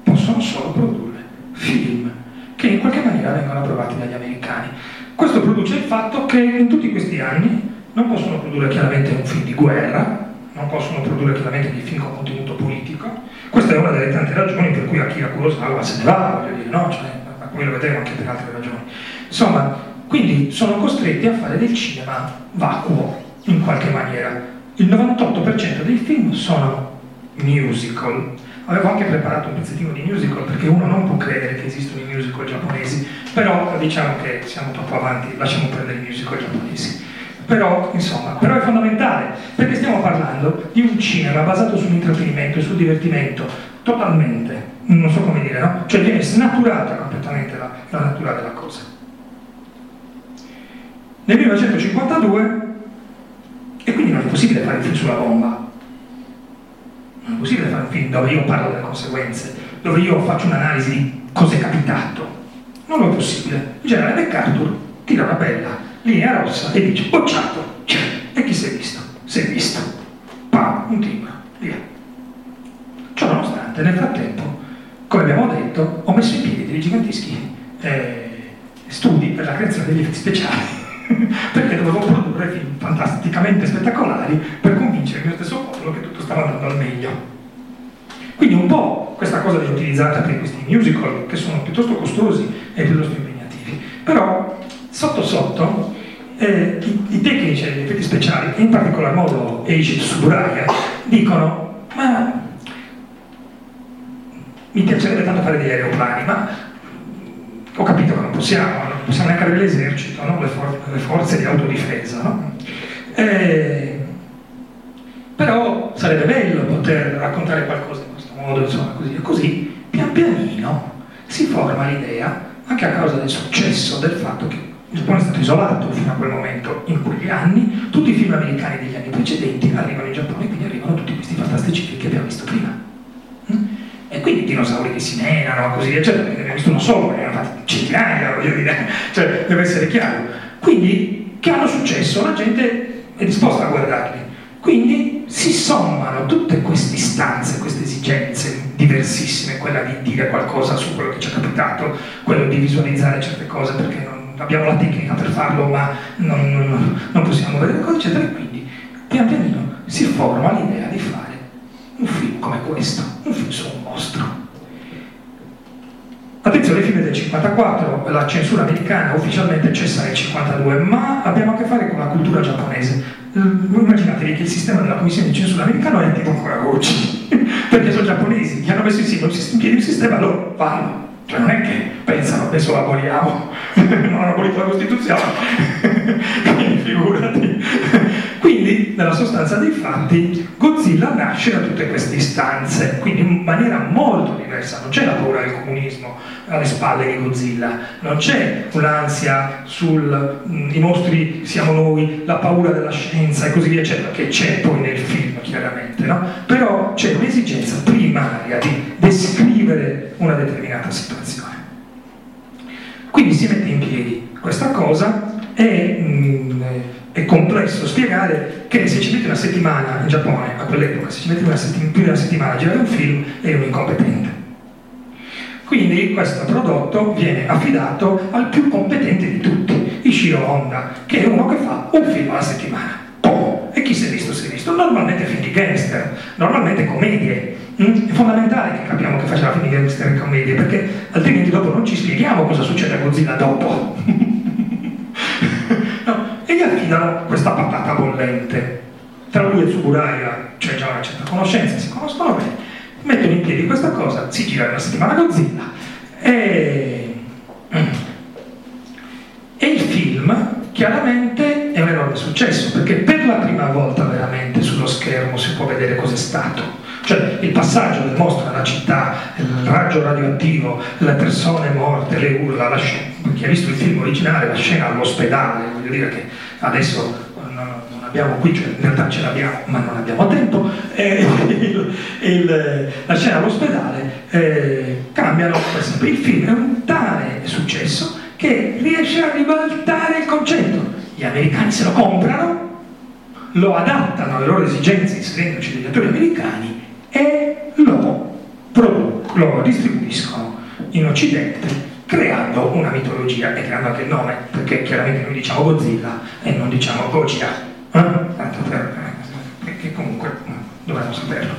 possono solo produrre film che in qualche maniera vengono approvati dagli americani. Questo produce il fatto che in tutti questi anni non possono produrre chiaramente un film di guerra, non possono produrre chiaramente dei film con contenuto politico. Questa è una delle tante ragioni per cui Akira Kurosawa se ne va, voglio dire, no? Cioè, ma come lo vedremo anche per altre ragioni. Insomma, Quindi sono costretti a fare del cinema vacuo, in qualche maniera. Il 98% dei film sono musical. Avevo anche preparato un pezzettino di musical perché uno non può credere che esistono i musical giapponesi, però diciamo che siamo troppo avanti, lasciamo perdere i musical giapponesi. Però, insomma, però è fondamentale, perché stiamo parlando di un cinema basato sull'intrattenimento e sul divertimento, totalmente, non so come dire, no? Cioè viene snaturata completamente la, la natura della cosa. Nel 1952, e quindi non è possibile fare il film sulla bomba, non è possibile fare un film dove io parlo delle conseguenze, dove io faccio un'analisi di cosa è capitato. Non è possibile. Il generale MacArthur tira una bella linea rossa e dice bocciato. C'è. E chi si è visto? Si è visto. Pam, un timbro, via. Ciò nonostante, nel frattempo, come abbiamo detto, ho messo in piedi dei giganteschi eh, studi per la creazione degli effetti speciali. perché dovevo produrre film fantasticamente spettacolari per convincere il mio stesso popolo che tutto stava andando al meglio. Quindi un po' questa cosa viene utilizzata per questi musical che sono piuttosto costosi e piuttosto impegnativi, però sotto sotto eh, i, i, tecnici degli effetti speciali, in particolar modo Eishi Tsuburaya, dicono ma mi piacerebbe tanto fare degli aeroplani, ma ho capito che non possiamo, non possiamo neanche avere l'esercito, no? le, for- le, forze di autodifesa. No? E... Però sarebbe bello poter raccontare qualcosa in questo modo, insomma, così così, pian pianino si forma l'idea, anche a causa del successo del fatto che il Giappone è stato isolato fino a quel momento, in quegli anni, tutti i film americani degli anni precedenti arrivano in Giappone, quindi arrivano tutti questi fantastici film che abbiamo visto prima. Mm? E quindi dinosauri che si menano, così eccetera, ne abbiamo visto uno solo, ne fatti centinaia, voglio dire, cioè deve essere chiaro. Quindi, che hanno successo, la gente è disposta a guardarli. Quindi si sommano tutte queste istanze, queste esigenze diversissime, quella di dire qualcosa su quello che ci è capitato, quello di visualizzare certe cose perché non abbiamo la tecnica per farlo ma non, non, non possiamo vedere le cose, eccetera, e quindi pian pianino si forma l'idea di fare un film come questo, un film su un mostro. Attenzione, è del 54, la censura americana ufficialmente cessa nel 52, ma abbiamo a che fare con la cultura giapponese. Immaginatevi che il sistema della commissione di censura americana è attivo ancora oggi, perché sono giapponesi, gli hanno messo in piedi un sistema, loro fanno. Cioè non è che pensano adesso l'aboliamo, non hanno abolito la Costituzione, quindi figurati. Quindi, nella sostanza dei fatti, Godzilla nasce da tutte queste istanze, quindi in maniera molto diversa. Non c'è la paura del comunismo alle spalle di Godzilla, non c'è un'ansia sul mm, i mostri siamo noi, la paura della scienza e così via, eccetera, che c'è poi nel film, chiaramente, no? Però c'è un'esigenza primaria di descrivere una determinata situazione. Quindi si mette in piedi questa cosa e mh, è complesso spiegare che se ci metti una settimana in Giappone, a quell'epoca, se ci metti una settim- più di una settimana a girare un film, è un incompetente. Quindi questo prodotto viene affidato al più competente di tutti, Ishiro Honda, che è uno che fa un film alla settimana. E chi si è visto si è visto? Normalmente film di gangster, normalmente commedie. Mm? È fondamentale che capiamo che faccia film di gangster e commedie, perché altrimenti dopo non ci spieghiamo cosa succede a Godzilla dopo. E gli affidano questa patata bollente. Tra lui e Tsuburaya c'è già una certa conoscenza, si conoscono bene, mettono in piedi questa cosa, si gira una settimana Godzilla e, e il film chiaramente è un enorme successo perché per la prima volta veramente sullo schermo si può vedere cos'è stato. Cioè il passaggio del mostro nella città, il raggio radioattivo, le persone morte, le urla, la scena, chi ha visto il film originale, la scena all'ospedale, voglio dire che adesso non, abbiamo qui, cioè in realtà ce l'abbiamo, ma non abbiamo tempo, eh, il, il, la scena all'ospedale eh, cambiano. Il film è un tale successo che riesce a ribaltare il concetto. Gli americani se lo comprano, lo adattano alle loro esigenze inserendoci degli attori americani lo, distribuiscono in Occidente creando una mitologia e creando anche il nome, perché chiaramente noi diciamo Godzilla e non diciamo Gojira, eh? tanto per, perché comunque dovremmo saperlo.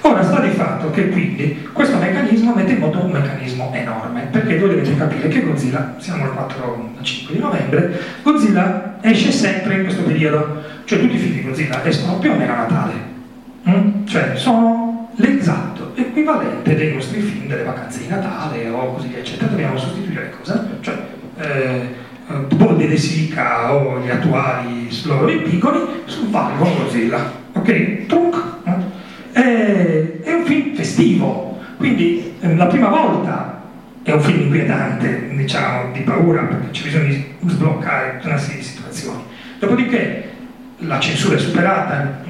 Ora sta di fatto che quindi questo meccanismo mette in moto un meccanismo enorme, perché voi dovete capire che Godzilla, siamo il 4-5 di novembre, Godzilla esce sempre in questo periodo, cioè tutti i film di Godzilla escono più o meno a Natale, mm? cioè sono l'esatto equivalente dei nostri film delle vacanze di Natale o così via, eccetera, dobbiamo sostituire cosa? Cioè, eh, Boldi De Sica o gli attuali loro i piccoli su Valgo Godzilla, ok? Trunk, eh? È, è un film festivo, quindi eh, la prima volta è un film inquietante, diciamo, di paura, perché c'è bisogno di sbloccare una serie di situazioni. Dopodiché la censura è superata,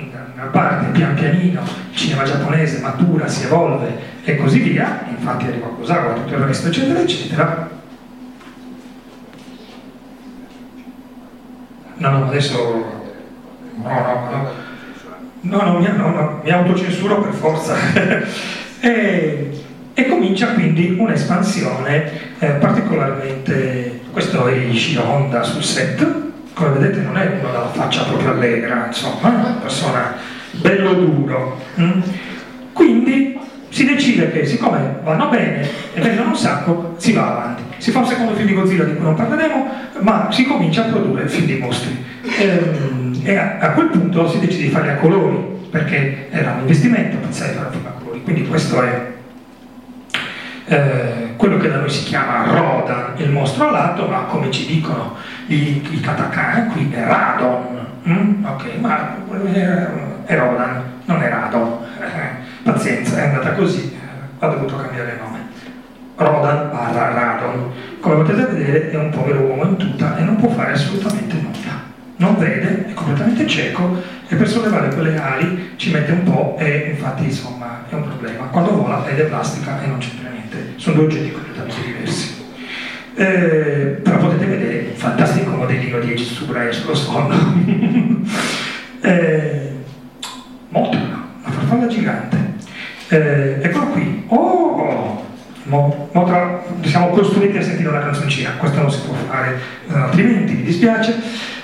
una parte pian pianino, il cinema giapponese matura, si evolve e così via, infatti arriva Kurosawa, tutto il resto, eccetera, eccetera. No, no, adesso... No, no, no. No, no, mi, no, no, mi autocensuro per forza. e, e, comincia quindi un'espansione eh, particolarmente... Questo è Ishiro Honda sul set, come vedete non è uno dalla faccia proprio allegra, insomma, è una persona bello duro. Mm? Quindi si decide che siccome vanno bene e vengono un sacco, si va avanti. Si fa un secondo film di Godzilla di cui non parleremo, ma si comincia a produrre film di mostri. Ehm, e a, quel punto si decide di farli a colori, perché era un investimento pensare di fare film a colori. Quindi questo è eh, quello che da noi si chiama Rodan, il mostro alato, ma come ci dicono i, katakana qui è Radon. Mm? Ok, ma è Rodan, non è Radon. Eh, pazienza, è andata così, ha dovuto cambiare nome. Rodan barra Radon. Come potete vedere è un povero uomo in tuta e non può fare assolutamente nulla. Non vede, è completamente cieco e per sollevare quelle ali ci mette un po' e infatti insomma è un problema. Quando vola è di plastica e non c'entra niente, sono due oggetti completamente diversi. Eh, però potete vedere un fantastico modellino di Age Subrae sullo sfondo. eh, Motra, una farfalla gigante. Eh, eccolo qui. Oh! Mo, Motra, siamo costruiti a sentire una canzoncina, questo non si può fare eh, altrimenti, mi dispiace.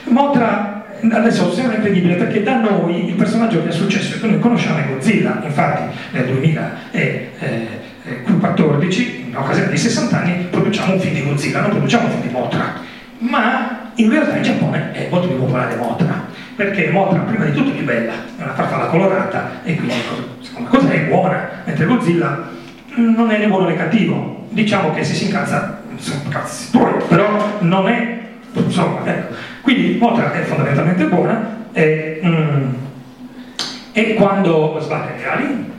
Motra adesso sembra incredibile perché da noi il personaggio che è successo che noi conosciamo è Godzilla, infatti nel 2014, in occasione dei 60 anni, produciamo un film di Godzilla, non produciamo un film di Motra, ma in realtà in Giappone è molto più popolare Motra, perché Motra prima di tutto è più bella, è una farfalla colorata e quindi seconda cosa è buona, mentre Godzilla non è né buono né cattivo, diciamo che se si incazza, sono cazzi tuoi, però non è, insomma, ecco. Quindi Motra è fondamentalmente buona e, mm, e quando sbatte le ali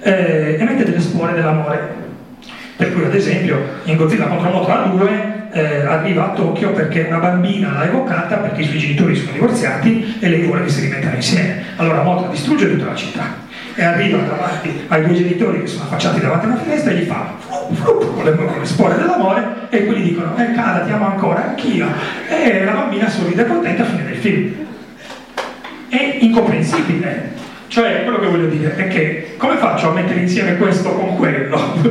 eh, emette delle spore dell'amore. Per cui ad esempio in Godzilla contro Motra 2 eh, arriva a Tokyo perché una bambina l'ha evocata perché i suoi genitori sono divorziati e lei vuole che si rimettano insieme. Allora Motra distrugge tutta la città e arriva davanti ai due genitori che sono affacciati davanti alla finestra e gli fa flup, flup, con, le, con le spore dell'amore e quelli dicono eh cara ti amo ancora anch'io. E la bambina sorride contenta a fine del film. È incomprensibile. Cioè quello che voglio dire è che come faccio a mettere insieme questo con quello?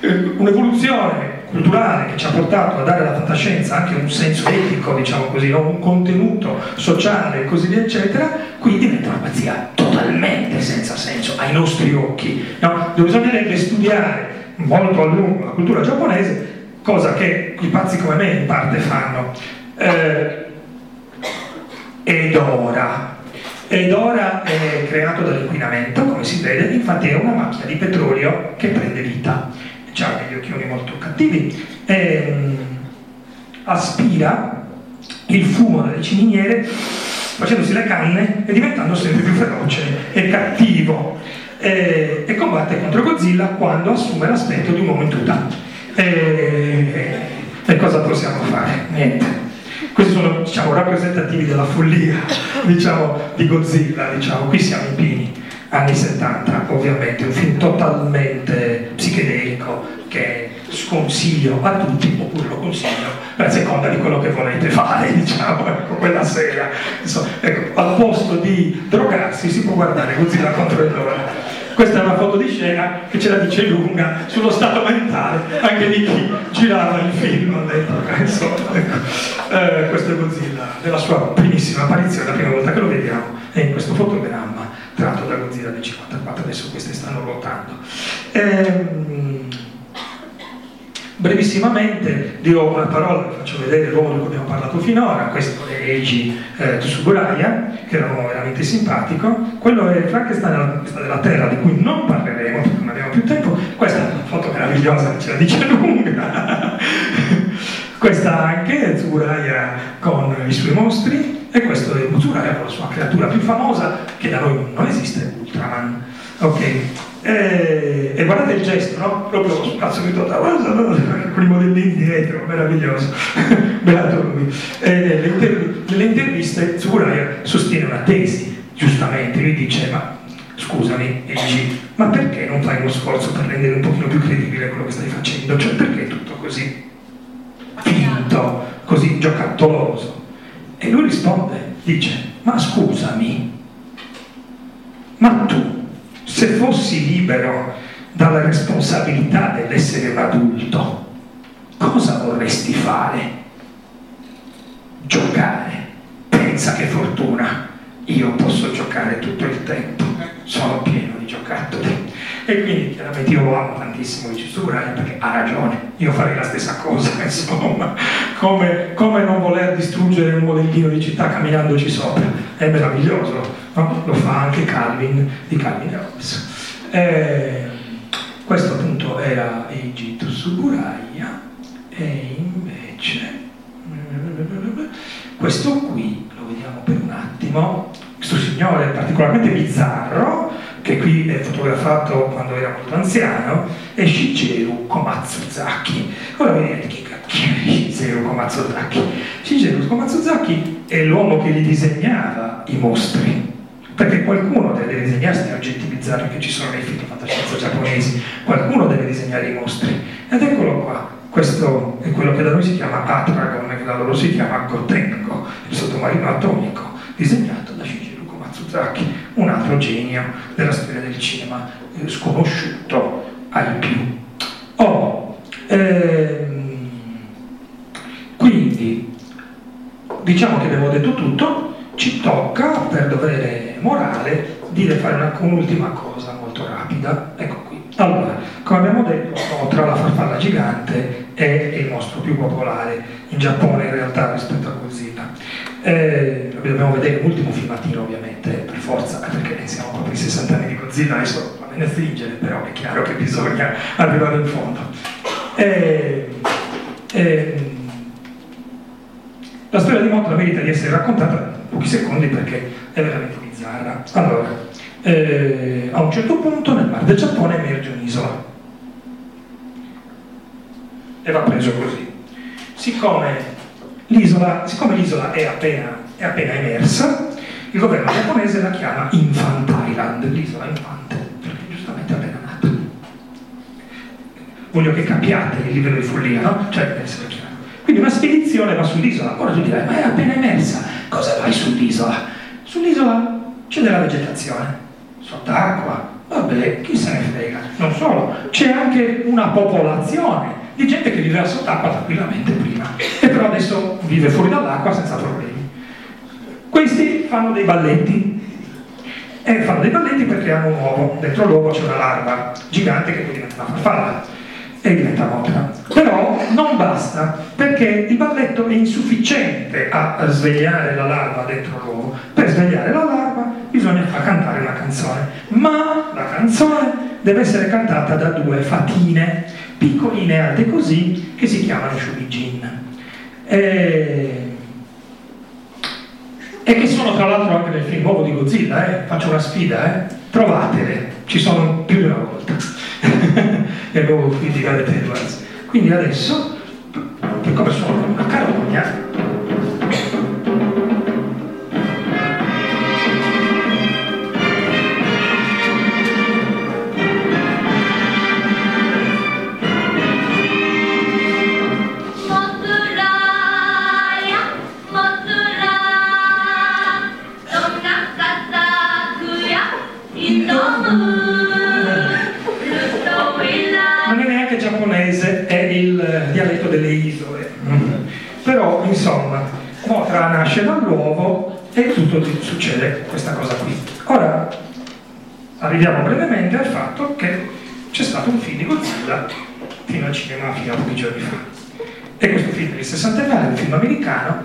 Un'evoluzione culturale che ci ha portato a dare alla fantascienza anche un senso etico, diciamo così, no? un contenuto sociale e così via, eccetera, qui diventa una pazzia totalmente senza senso ai nostri occhi, no? bisognerebbe studiare molto a lungo la cultura giapponese, cosa che i pazzi come me in parte fanno. Eh, ed ora, ed ora è creato dall'inquinamento, come si vede, infatti è una macchina di petrolio che prende vita ha degli occhioni molto cattivi, ehm, aspira il fumo dalle ciminiere facendosi le canne e diventando sempre più feroce e cattivo eh, e combatte contro Godzilla quando assume l'aspetto di un uomo in tuta. Eh, e cosa possiamo fare? Niente. Questi sono diciamo, rappresentativi della follia diciamo, di Godzilla, diciamo. qui siamo in Pini anni 70, ovviamente, un film totalmente psichedelico che sconsiglio a tutti, oppure lo consiglio a seconda di quello che volete fare, diciamo, ecco, quella sera. Insomma, ecco, al posto di drogarsi si può guardare Godzilla contro il Dora. Questa è una foto di scena che ce la dice lunga sullo stato mentale anche di chi girava il film. Insomma, ecco. eh, questo è Godzilla, della sua primissima apparizione, la prima volta che lo vediamo è in questo fotogramma tratto da Godzilla del 54, adesso queste stanno ruotando. Ehm, brevissimamente dirò una parola, faccio vedere l'uomo di cui abbiamo parlato finora, questo è Eiji eh, Tsuburaya, che era un uomo veramente simpatico, quello è Frankenstein questa della Terra, di cui non parleremo perché non abbiamo più tempo, questa è una foto meravigliosa ce la dice lunga, questa anche è Tsuburaya con i suoi mostri, e questo è Tsuburaya con la sua creatura più famosa, che da noi non esiste, Ultraman. Ok, e, e guardate il gesto, no? Proprio sul cazzo di tutta con i modellini dietro, meraviglioso, beato lui. E nelle, intervi- nelle interviste Tsuburaya sostiene una tesi, giustamente, lui dice, ma scusami, Eiji, ma perché non fai uno sforzo per rendere un pochino più credibile quello che stai facendo? Cioè, perché è tutto così così giocattoloso? E lui risponde, dice, ma scusami, ma tu, se fossi libero dalla responsabilità dell'essere un adulto, cosa vorresti fare? Giocare. Pensa che fortuna. Io posso giocare tutto il tempo. Sono pieno di giocattoli. E quindi chiaramente io lo amo tantissimo di Cesturani perché ha ragione. Io farei la stessa cosa, insomma. Come, come non voler distruggere un modellino di città camminandoci sopra. È meraviglioso, no? Lo fa anche Calvin di Calvin Hobbes. Eh, questo appunto era Eiji Tsuburaya e invece questo qui lo vediamo per un attimo questo signore particolarmente bizzarro che qui è fotografato quando era molto anziano è Shigeru Komatsuzaki ora vedete chi è Shigeru Komatsuzaki Shigeru Komatsuzaki è l'uomo che gli disegnava i mostri perché qualcuno deve disegnare questi oggetti bizzarri che ci sono nei film fantascienza giapponesi, qualcuno deve disegnare i mostri. Ed eccolo qua, questo è quello che da noi si chiama Atragon, che da loro si chiama Gotengo, il sottomarino atomico, disegnato da Shigeru Komatsuzaki, un altro genio della storia del cinema, eh, sconosciuto ai più. Oh, ehm, quindi, diciamo che abbiamo detto tutto, ci tocca, per dovere morale, dire fare una, un'ultima cosa molto rapida. Ecco qui. Allora, come abbiamo detto, Motra, la farfalla gigante, è il mostro più popolare in Giappone in realtà rispetto a Godzilla. Eh, dobbiamo vedere l'ultimo filmatino ovviamente, per forza, perché siamo proprio i 60 anni di Godzilla, adesso va bene stringere, però è chiaro che bisogna arrivare in fondo. Eh, eh, la storia di Motra merita di essere raccontata pochi secondi perché è veramente bizzarra. Allora, eh, a un certo punto nel mar del Giappone emerge un'isola e va preso così. Siccome l'isola, siccome l'isola è, appena, è appena emersa, il governo giapponese la chiama Infant Island, l'isola infante, perché giustamente è appena nata. Voglio che capiate il livello di follia, no? Cioè, deve essere chiaro. Quindi una spedizione va sull'isola, ora tu dirai, ma è appena emersa, cosa vai sull'isola? Sull'isola c'è della vegetazione, sott'acqua, vabbè, chi se ne frega. Non solo, c'è anche una popolazione di gente che viveva sott'acqua tranquillamente prima e però adesso vive fuori dall'acqua senza problemi. Questi fanno dei balletti e fanno dei balletti perché hanno un uovo, dentro l'uovo c'è una larva gigante che poi diventa una farfalla e diventa motra. Però non basta, perché il balletto è insufficiente a svegliare la larva dentro l'uovo. Per svegliare la larva bisogna far cantare una canzone, ma la canzone deve essere cantata da due fatine, piccoline alte così, che si chiamano shubijin. E... e che sono tra l'altro anche nel film nuovo di Godzilla, eh? faccio una sfida, eh? trovatele, ci sono più di una volta nel nuovo film di Gareth Edwards. Quindi adesso, per come sono una carogna, Nasce dall'uovo e tutto succede questa cosa qui. Ora, arriviamo brevemente al fatto che c'è stato un film di Godzilla fino al cinema fino a pochi giorni fa. E questo film del sessantennale, un film americano,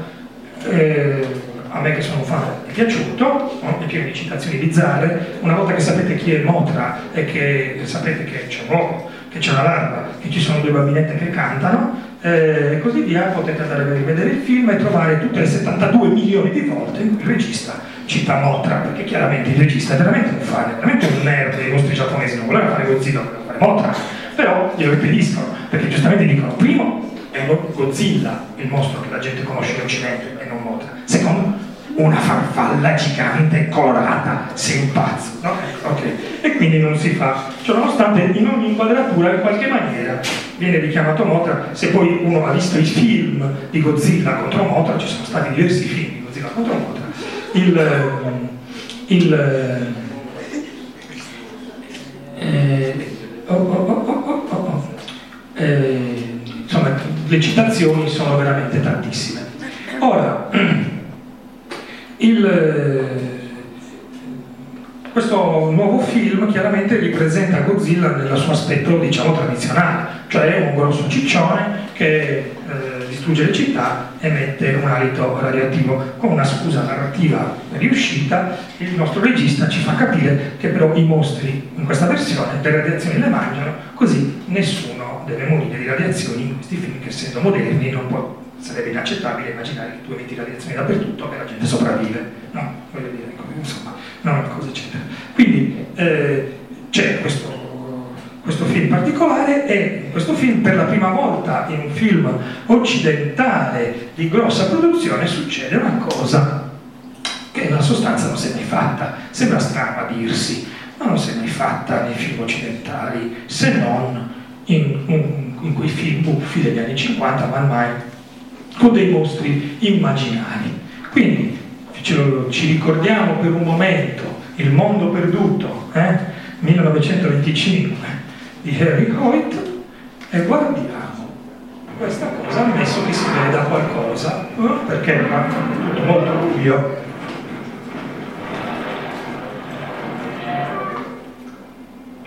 eh, a me che sono fan è piaciuto, no? è pieno di citazioni bizzarre, una volta che sapete chi è Motra e che sapete che c'è un uomo, che c'è una larva, che ci sono due bambinette che cantano, eh, e così via, potete andare a rivedere il film e trovare tutte le 72 milioni di volte il regista cita Motra, perché chiaramente il regista è veramente un fan, è veramente un nerd dei mostri giapponesi, non voleva fare Godzilla, voleva fare Motra, però glielo impediscono, perché giustamente dicono, primo, è Godzilla il mostro che la gente conosce in Occidente e non Motra, una farfalla gigante colorata, sei un pazzo, no? Ok, e quindi non si fa, cioè nonostante in ogni inquadratura in qualche maniera viene richiamato Motra, se poi uno ha visto i film di Godzilla contro Motra, ci sono stati diversi film di Godzilla contro Motra, il, il eh, oh, oh, oh, eh, insomma le citazioni sono veramente tantissime. Ora, il, questo nuovo film chiaramente ripresenta Godzilla nel suo aspetto diciamo tradizionale, cioè un grosso ciccione che eh, distrugge le città e mette un alito radioattivo. Con una scusa narrativa riuscita, il nostro regista ci fa capire che però i mostri in questa versione le radiazioni le mangiano, così nessuno deve morire di radiazioni in questi film che essendo moderni non può, sarebbe inaccettabile immaginare che tu emetti radiazioni dappertutto e la gente sopravvive. No, voglio dire, insomma, una cosa eccetera. Quindi eh, c'è questo questo film particolare e questo film per la prima volta in un film occidentale di grossa produzione succede una cosa che nella sostanza non si è mai fatta. Sembra strano a dirsi, ma non si è mai fatta nei film occidentali se non in, in, in quei film buffi degli anni 50, ma mai con dei mostri immaginari. Quindi ci ricordiamo per un momento il mondo perduto, eh? 1925 di Harry Hoyt e guardiamo questa cosa, ammesso che si veda qualcosa, eh? perché è tutto molto buio.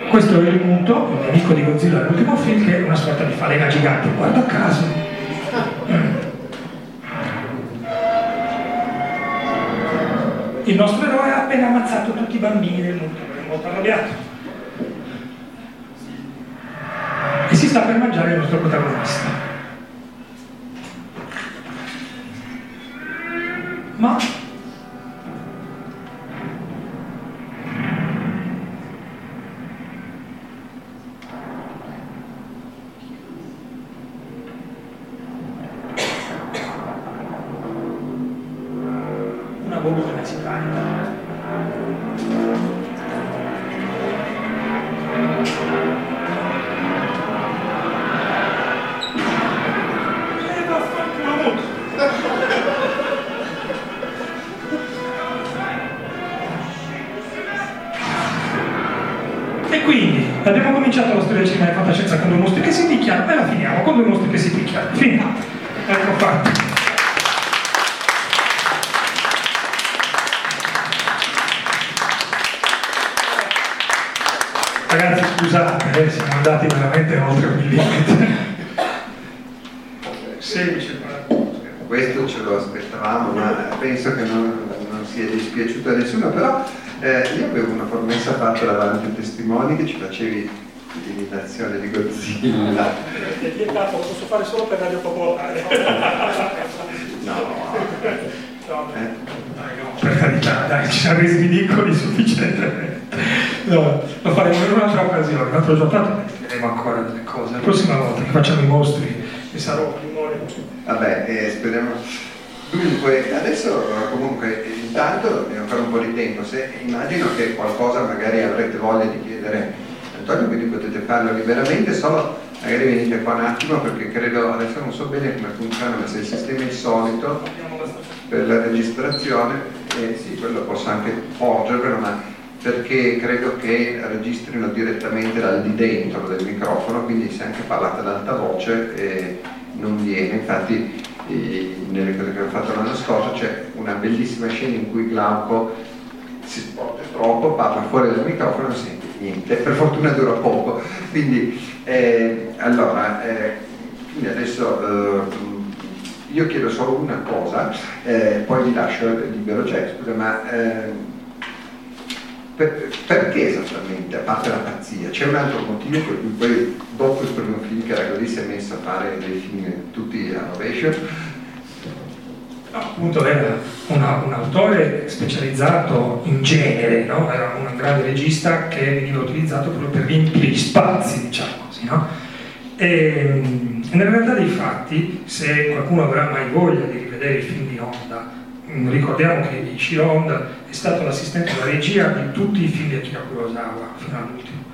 Questo è il muto, il nemico di Godzilla l'ultimo film, che è una sorta di falena gigante, guarda caso. Il nostro eroe ha appena ammazzato tutti i bambini del muto, è molto arrabbiato. e si sta per mangiare il nostro protagonista. Ma fatta davanti ai testimoni che ci facevi l'imitazione di Godzilla. È vietato, lo posso fare solo per radio popolare. No, No, eh? dai, no, per carità, dai, ci siamo resi ridicoli sufficientemente. No, lo faremo in un'altra occasione, un'altra giornata vedremo ancora delle cose. La prossima volta che facciamo i mostri e sarò primore. Vabbè, eh, speriamo. Dunque, adesso comunque intanto dobbiamo ancora un po' di tempo, se immagino che qualcosa magari avrete voglia di chiedere a Antonio, quindi potete farlo liberamente, solo magari venite qua un attimo perché credo, adesso non so bene come funziona, ma se il sistema è il solito per la registrazione, eh, sì, quello posso anche porgervelo, ma perché credo che registrino direttamente dal di dentro del microfono, quindi se anche parlate ad alta voce eh, non viene. Infatti nelle cose che ho fatto l'anno scorso c'è una bellissima scena in cui Glauco si sporta troppo, parla fuori dal microfono, non sente niente, per fortuna dura poco. Quindi, eh, allora, eh, quindi adesso eh, io chiedo solo una cosa, eh, poi vi lascio libero, cioè, scusa, ma eh, per- perché esattamente, a parte la pazzia, c'è un altro motivo per cui poi dopo il primo film che era così si è messo a fare dei film tutti a rovescio? No, appunto era una- un autore specializzato in genere, no? era un grande regista che veniva utilizzato proprio per riempire gli spazi, diciamo così. No? E, mm, nella realtà dei fatti, se qualcuno avrà mai voglia di rivedere i film di Honda, ricordiamo che Ishiro Honda è stato l'assistente alla regia di tutti i film di Akira Kurosawa fino all'ultimo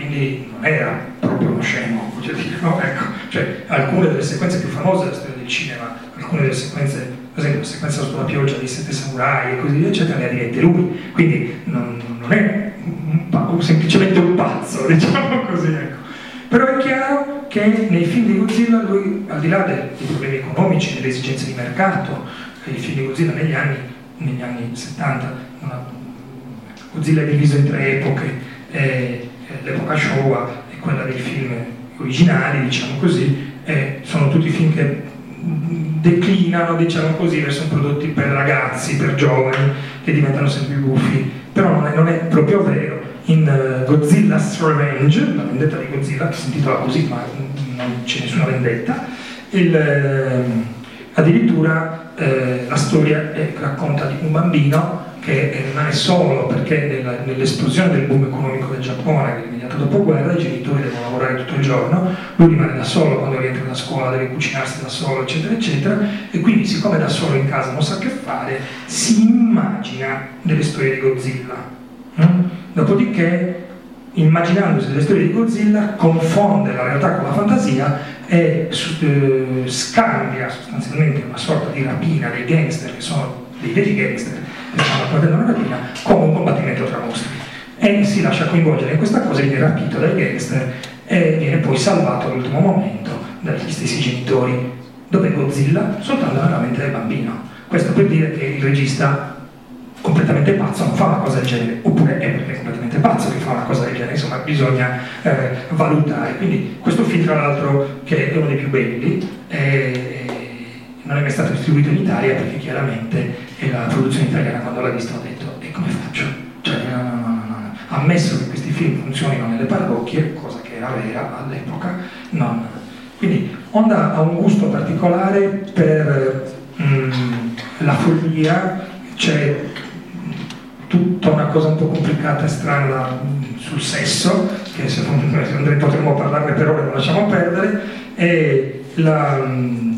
quindi non era proprio uno scemo, voglio dire, no? Ecco, cioè, alcune delle sequenze più famose della storia del cinema, alcune delle sequenze, per esempio la sequenza sotto la pioggia di Sette Samurai e così via, eccetera, le ha dirette lui, quindi non, non è un pa- semplicemente un pazzo, diciamo così, ecco. Però è chiaro che nei film di Godzilla lui, al di là dei, dei problemi economici, delle esigenze di mercato, i film di Godzilla negli anni, negli anni 70, una- Godzilla è diviso in tre epoche, eh, eh, l'epoca Showa e quella dei film originali, diciamo così, eh, sono tutti film che declinano, diciamo così, verso prodotti per ragazzi, per giovani, che diventano sempre più buffi, però non è, non è proprio vero. In eh, Godzilla's Revenge, la vendetta di Godzilla, che si intitola così, ma non c'è nessuna vendetta, il, ehm, addirittura eh, la storia racconta di un bambino che rimane solo perché nell'esplosione del boom economico del Giappone, che è immediato dopoguerra, i genitori devono lavorare tutto il giorno, lui rimane da solo quando rientra da scuola, deve cucinarsi da solo, eccetera, eccetera, e quindi siccome da solo in casa non sa che fare, si immagina delle storie di Godzilla. no? Dopodiché, immaginandosi delle storie di Godzilla, confonde la realtà con la fantasia e eh, scambia sostanzialmente una sorta di rapina dei gangster, che sono dei veri gangster, che stanno guardando una rapina, come un combattimento tra mostri. E si lascia coinvolgere in questa cosa, viene rapito dai gangster e viene poi salvato all'ultimo momento dagli stessi genitori. Dove Godzilla? Soltanto nella mente del bambino. Questo per dire che il regista completamente pazzo non fa una cosa del genere, oppure è completamente pazzo che fa una cosa del genere, insomma bisogna eh, valutare. Quindi questo film tra l'altro che è uno dei più belli, eh, non è mai stato distribuito in Italia perché chiaramente la produzione italiana quando l'ha visto ha detto e come faccio? Cioè, no, no, no, ammesso che questi film funzionino nelle parrocchie, cosa che era vera all'epoca, non. Quindi Honda ha un gusto particolare per mm, la follia, c'è tutta una cosa un po' complicata e strana da- sul sesso, che se non, potremmo parlarne per ore lo lasciamo perdere, e la, mm,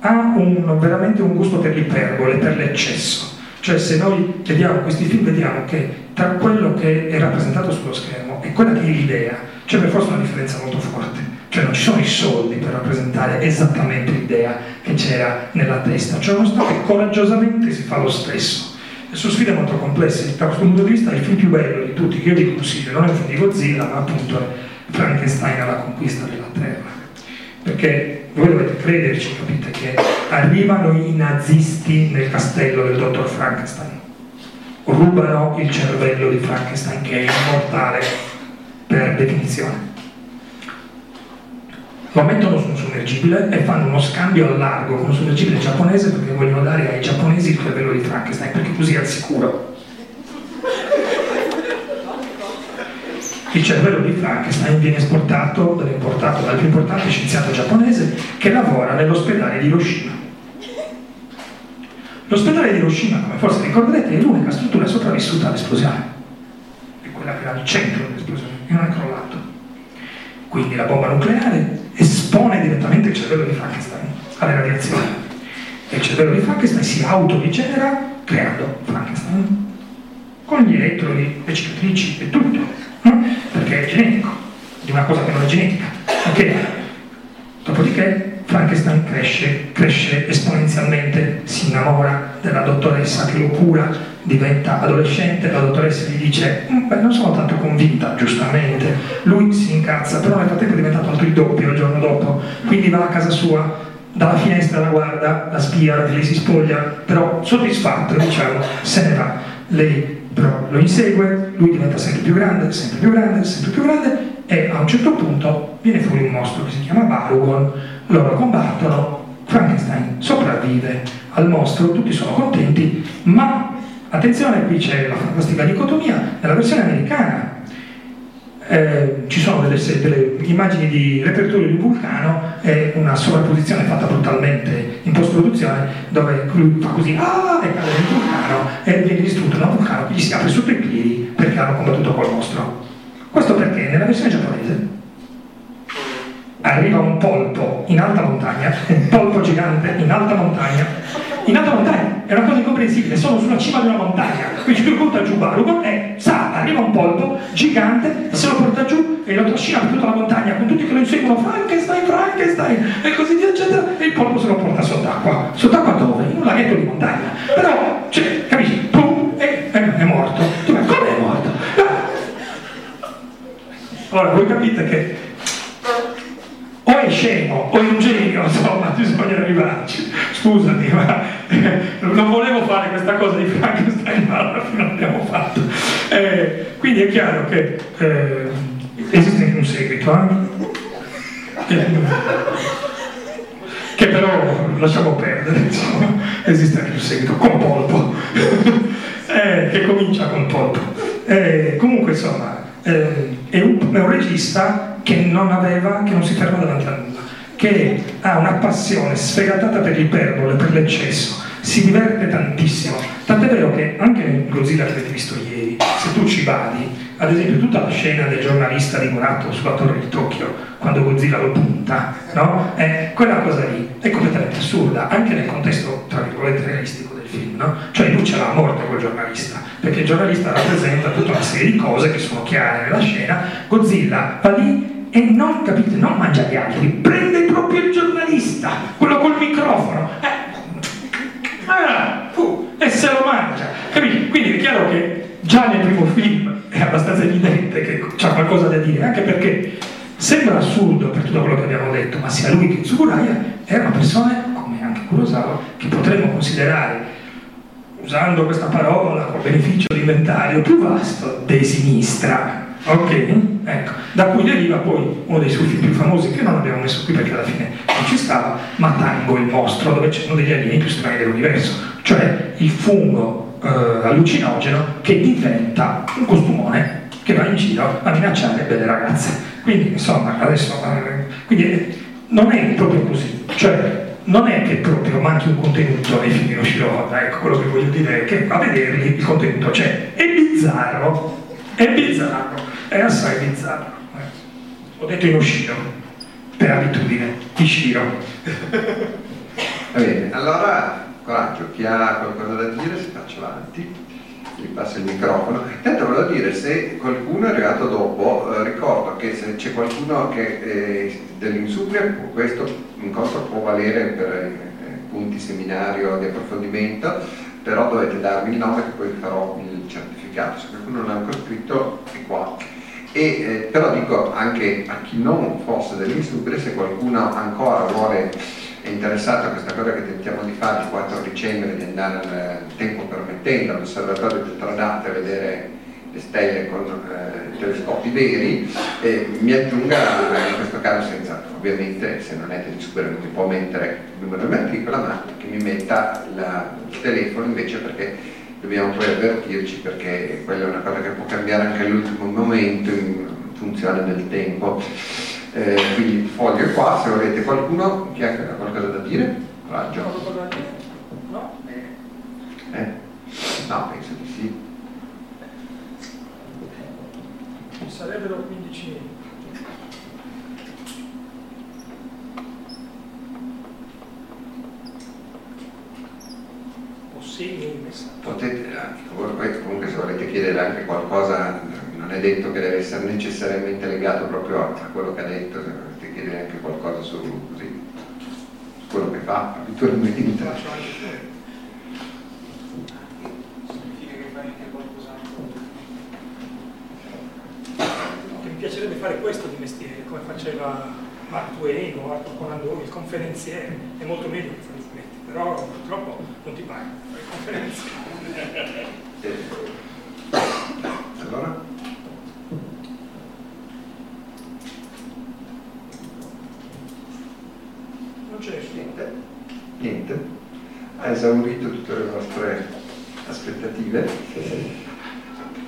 ha un- veramente un gusto per l'iperbole, per l'eccesso. Cioè se noi vediamo questi film vediamo che tra quello che è rappresentato sullo schermo e quella che è l'idea c'è per forza una differenza molto forte. Cioè non ci sono i soldi per rappresentare esattamente l'idea che c'era nella testa, cioè uno Stato che coraggiosamente si fa lo stesso. Sono sfide molto complesse, da questo punto di vista il film più bello di tutti che io vi consiglio non è un film di Godzilla, ma appunto è Frankenstein alla conquista della Terra. Perché voi dovete crederci, capite, che arrivano i nazisti nel castello del dottor Frankenstein, rubano il cervello di Frankenstein che è immortale per definizione. Lo mettono su un sommergibile e fanno uno scambio al largo con un sommergibile giapponese perché vogliono dare ai giapponesi il cervello di Frankenstein, perché così è al sicuro. Il cervello di Frankenstein viene esportato, viene importato dal più importante scienziato giapponese che lavora nell'ospedale di Hiroshima. L'ospedale di Hiroshima, come forse ricorderete, è l'unica struttura sopravvissuta all'esplosione. È quella che era al centro dell'esplosione e non è crollato. Quindi la bomba nucleare espone direttamente il cervello di Frankenstein alle radiazioni. E il cervello di Frankenstein si autorigenera creando Frankenstein con gli elettrodi, le cicatrici e tutto, perché è genetico, di una cosa che non è genetica. Ok? Dopodiché Frankenstein cresce, cresce esponenzialmente, si innamora della dottoressa che lo cura, diventa adolescente, la dottoressa gli dice, "Mm, beh, non sono tanto convinta, giustamente, lui si incazza, però nel frattempo è diventato altro il doppio il giorno dopo, quindi va a casa sua, dalla finestra la guarda, la spia, lei si spoglia, però soddisfatto, diciamo, se ne va. lei però lo insegue, lui diventa sempre più grande, sempre più grande, sempre più grande e a un certo punto viene fuori un mostro che si chiama Barugon, loro combattono, Frankenstein sopravvive al mostro, tutti sono contenti, ma attenzione, qui c'è la fantastica dicotomia, nella versione americana eh, ci sono delle, delle, immagini di repertorio di vulcano e una sovrapposizione fatta brutalmente in post-produzione dove lui fa così ah, e cade nel vulcano e viene distrutto da un vulcano che gli si apre sotto i piedi perché hanno combattuto col mostro. Questo perché nella versione giapponese arriva un polpo in alta montagna, un polpo gigante in alta montagna, in alta montagna, è una cosa incomprensibile, sono sulla cima di una montagna, quindi lui butta giù Barugon e sa, arriva un polpo gigante, se lo porta giù e lo trascina per tutta la montagna con tutti che lo inseguono, Frankenstein, Frankenstein e così via eccetera, e il polpo se lo porta sott'acqua. Sott'acqua dove? In un laghetto di montagna. Però, cioè, capisci? Pum, e, è morto. Come è morto? Allora, voi capite che è scemo o è un genio, insomma, bisogna arrivarci. Scusami, ma eh, non volevo fare questa cosa di Frankenstein, ma alla fine l'abbiamo fatto. Eh, quindi è chiaro che eh, esiste anche un seguito, eh? che però lasciamo perdere, insomma, esiste anche un seguito con Polpo, eh, che comincia con Polpo. Eh, comunque, insomma, è un, è un regista che non aveva, che non si ferma davanti a nulla, che ha una passione sfegatata per l'iperbole, per l'eccesso, si diverte tantissimo. Tant'è vero che anche in Godzilla che avete visto ieri, se tu ci vadi, ad esempio tutta la scena del giornalista rimorato sulla torre di Tokyo, quando Godzilla lo punta, no? Eh, quella cosa lì è completamente assurda, anche nel contesto, tra virgolette, realistico del film, no? Cioè lui ce l'ha a morte quel giornalista, perché il giornalista rappresenta tutta una serie di cose che sono chiare nella scena, Godzilla va lì e non, capite, non mangia gli altri, prende proprio il giornalista, quello col microfono, eh, ah, uh, e se lo mangia, capite? Quindi è chiaro che già nel primo film è abbastanza evidente che c'ha qualcosa da dire, anche perché sembra assurdo per tutto quello che abbiamo detto, ma sia lui che Tsuburaya erano persone, come anche Kurosawa, che potremmo considerare usando questa parola con beneficio di più vasto, di sinistra. Ok? Ecco, da cui deriva poi uno dei suoi film più famosi che non abbiamo messo qui perché alla fine non ci stava, ma Tango il mostro, dove c'è uno degli alieni più strani dell'universo, cioè il fungo eh, allucinogeno che diventa un costumone che va in giro a minacciare belle ragazze. Quindi, insomma, adesso eh, quindi, eh, non è proprio così. Cioè, non è che proprio manchi un contenuto nei film di Noshiro ecco quello che voglio dire è che a vederli il contenuto c'è. È bizzarro, è bizzarro, è assai bizzarro. Ho detto in Noshiro, per abitudine, Ishiro. Va bene, allora coraggio, chi ha qualcosa da dire si faccia avanti, gli passa il microfono. Intanto volevo dire, se qualcuno è arrivato dopo, eh, ricordo che se c'è qualcuno che eh, dell'Insubria, questo incontro può valere per eh, punti seminario di approfondimento, però dovete darmi il nome che poi farò il certificato. Se qualcuno non ha ancora scritto è qua. E, eh, però dico anche a chi non fosse dell'Insubria, se qualcuno ancora vuole è interessato a questa cosa che tentiamo di fare il 4 dicembre, di andare al tempo permettendo all'osservatorio del Tradate a vedere le stelle con eh, telescopi veri, eh, mi aggiunga in questo caso senza, ovviamente se non è telescopio non mi può mettere il numero di matricola, ma che mi metta la, il telefono invece perché dobbiamo poi avvertirci perché quella è una cosa che può cambiare anche all'ultimo momento in funzione del tempo. Eh, quindi il foglio è qua, se volete qualcuno che ha qualcosa da dire, coraggio. No? Eh? No, penso di sì. Sarebbero 15 minuti. O segni il messaggio. Potete, eh, voi- comunque se volete chiedere anche qualcosa, non è detto che deve essere necessariamente legato proprio a quello che ha detto, se volete chiedere anche qualcosa su, così, su quello che fa abitualmente. Anche anche mi piacerebbe fare questo di mestiere, come faceva Mark Twain o Arthur Conan Doyle, il conferenziere. È molto meglio che fare però purtroppo non ti pagano le conferenze. Allora? Non c'è niente. Niente. Ha esaurito tutte le nostre aspettative.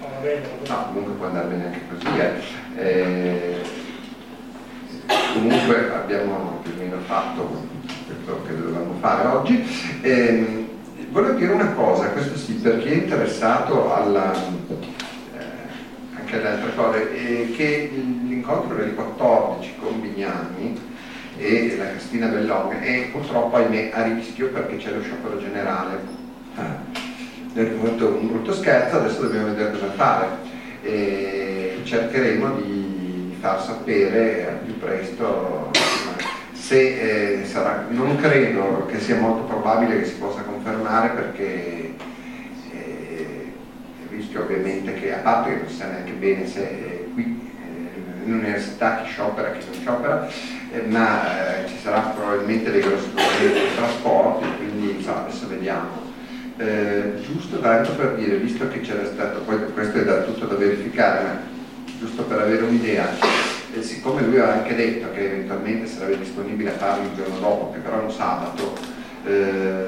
Ah, no, comunque può andare bene anche così. Eh. Eh, comunque abbiamo più o meno fatto quello che dovevamo fare oggi. Ehm, volevo dire una cosa, questo sì, per chi è interessato alla, eh, anche alle altre cose, eh, che l'incontro del 14 con Bignami e la Cristina Bellone è purtroppo ahimè a rischio perché c'è lo sciopero generale. Ah, è venuto un brutto scherzo, adesso dobbiamo vedere cosa fare. E cercheremo di far sapere al più presto se eh, sarà. Non credo che sia molto probabile che si possa confermare perché eh, rischio ovviamente che a parte che non si sa neanche bene se eh, qui eh, in università chi sciopera, chi non sciopera, eh, ma eh, ci sarà probabilmente dei grossi problemi di trasporti, quindi insomma, adesso vediamo. Eh, giusto tanto per dire, visto che c'era stato, poi questo è da tutto da verificare, giusto per avere un'idea, eh, siccome lui aveva anche detto che eventualmente sarebbe disponibile a farlo il giorno dopo, che però è un sabato, eh,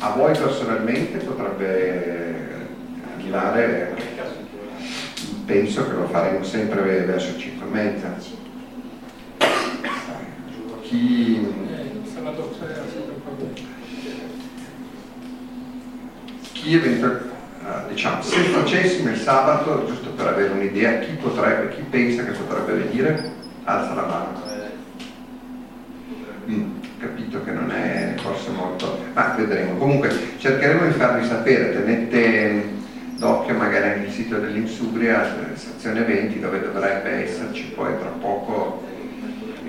a voi personalmente potrebbe arrivare, penso che lo faremo sempre verso 5 e mezza. Chi, sabato sera, sempre un po' chi eventualmente, diciamo, se facessimo il sabato, giusto per avere un'idea, chi potrebbe, chi pensa che potrebbe venire, alza la mano. Mm, capito che non è forse molto, ma vedremo. Comunque cercheremo di farvi sapere, tenete d'occhio magari anche il sito dell'Insubria, sezione 20, dove dovrebbe esserci poi tra poco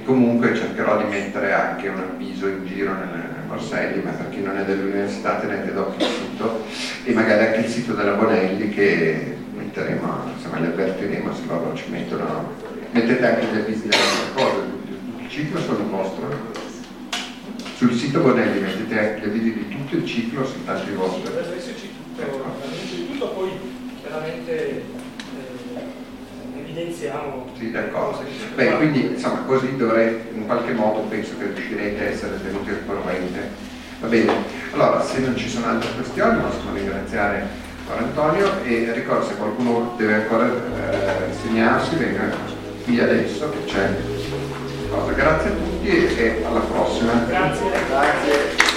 comunque cercherò di mettere anche un avviso in giro nel, Morselli, ma per chi non è dell'università tenete d'occhio il sito e magari anche il sito della Bonelli che metteremo, insomma li avvertiremo se loro ci mettono, mettete anche gli avvisi delle cose, il ciclo sono vostro. Sul sito Bonelli mettete anche gli avvisi di tutto il ciclo, soltanto i vostri. Di tutto, poi chiaramente evidenziamo Sì, d'accordo. Beh, quindi insomma così dovrei, in qualche modo penso che riuscirete a essere tenuti al corrente. Va bene, allora se non ci sono altre questioni possiamo ringraziare Antonio e ricordo se qualcuno deve ancora eh, segnarsi, venga qui adesso che c'è cosa. Grazie a tutti e e alla prossima. Grazie. Grazie.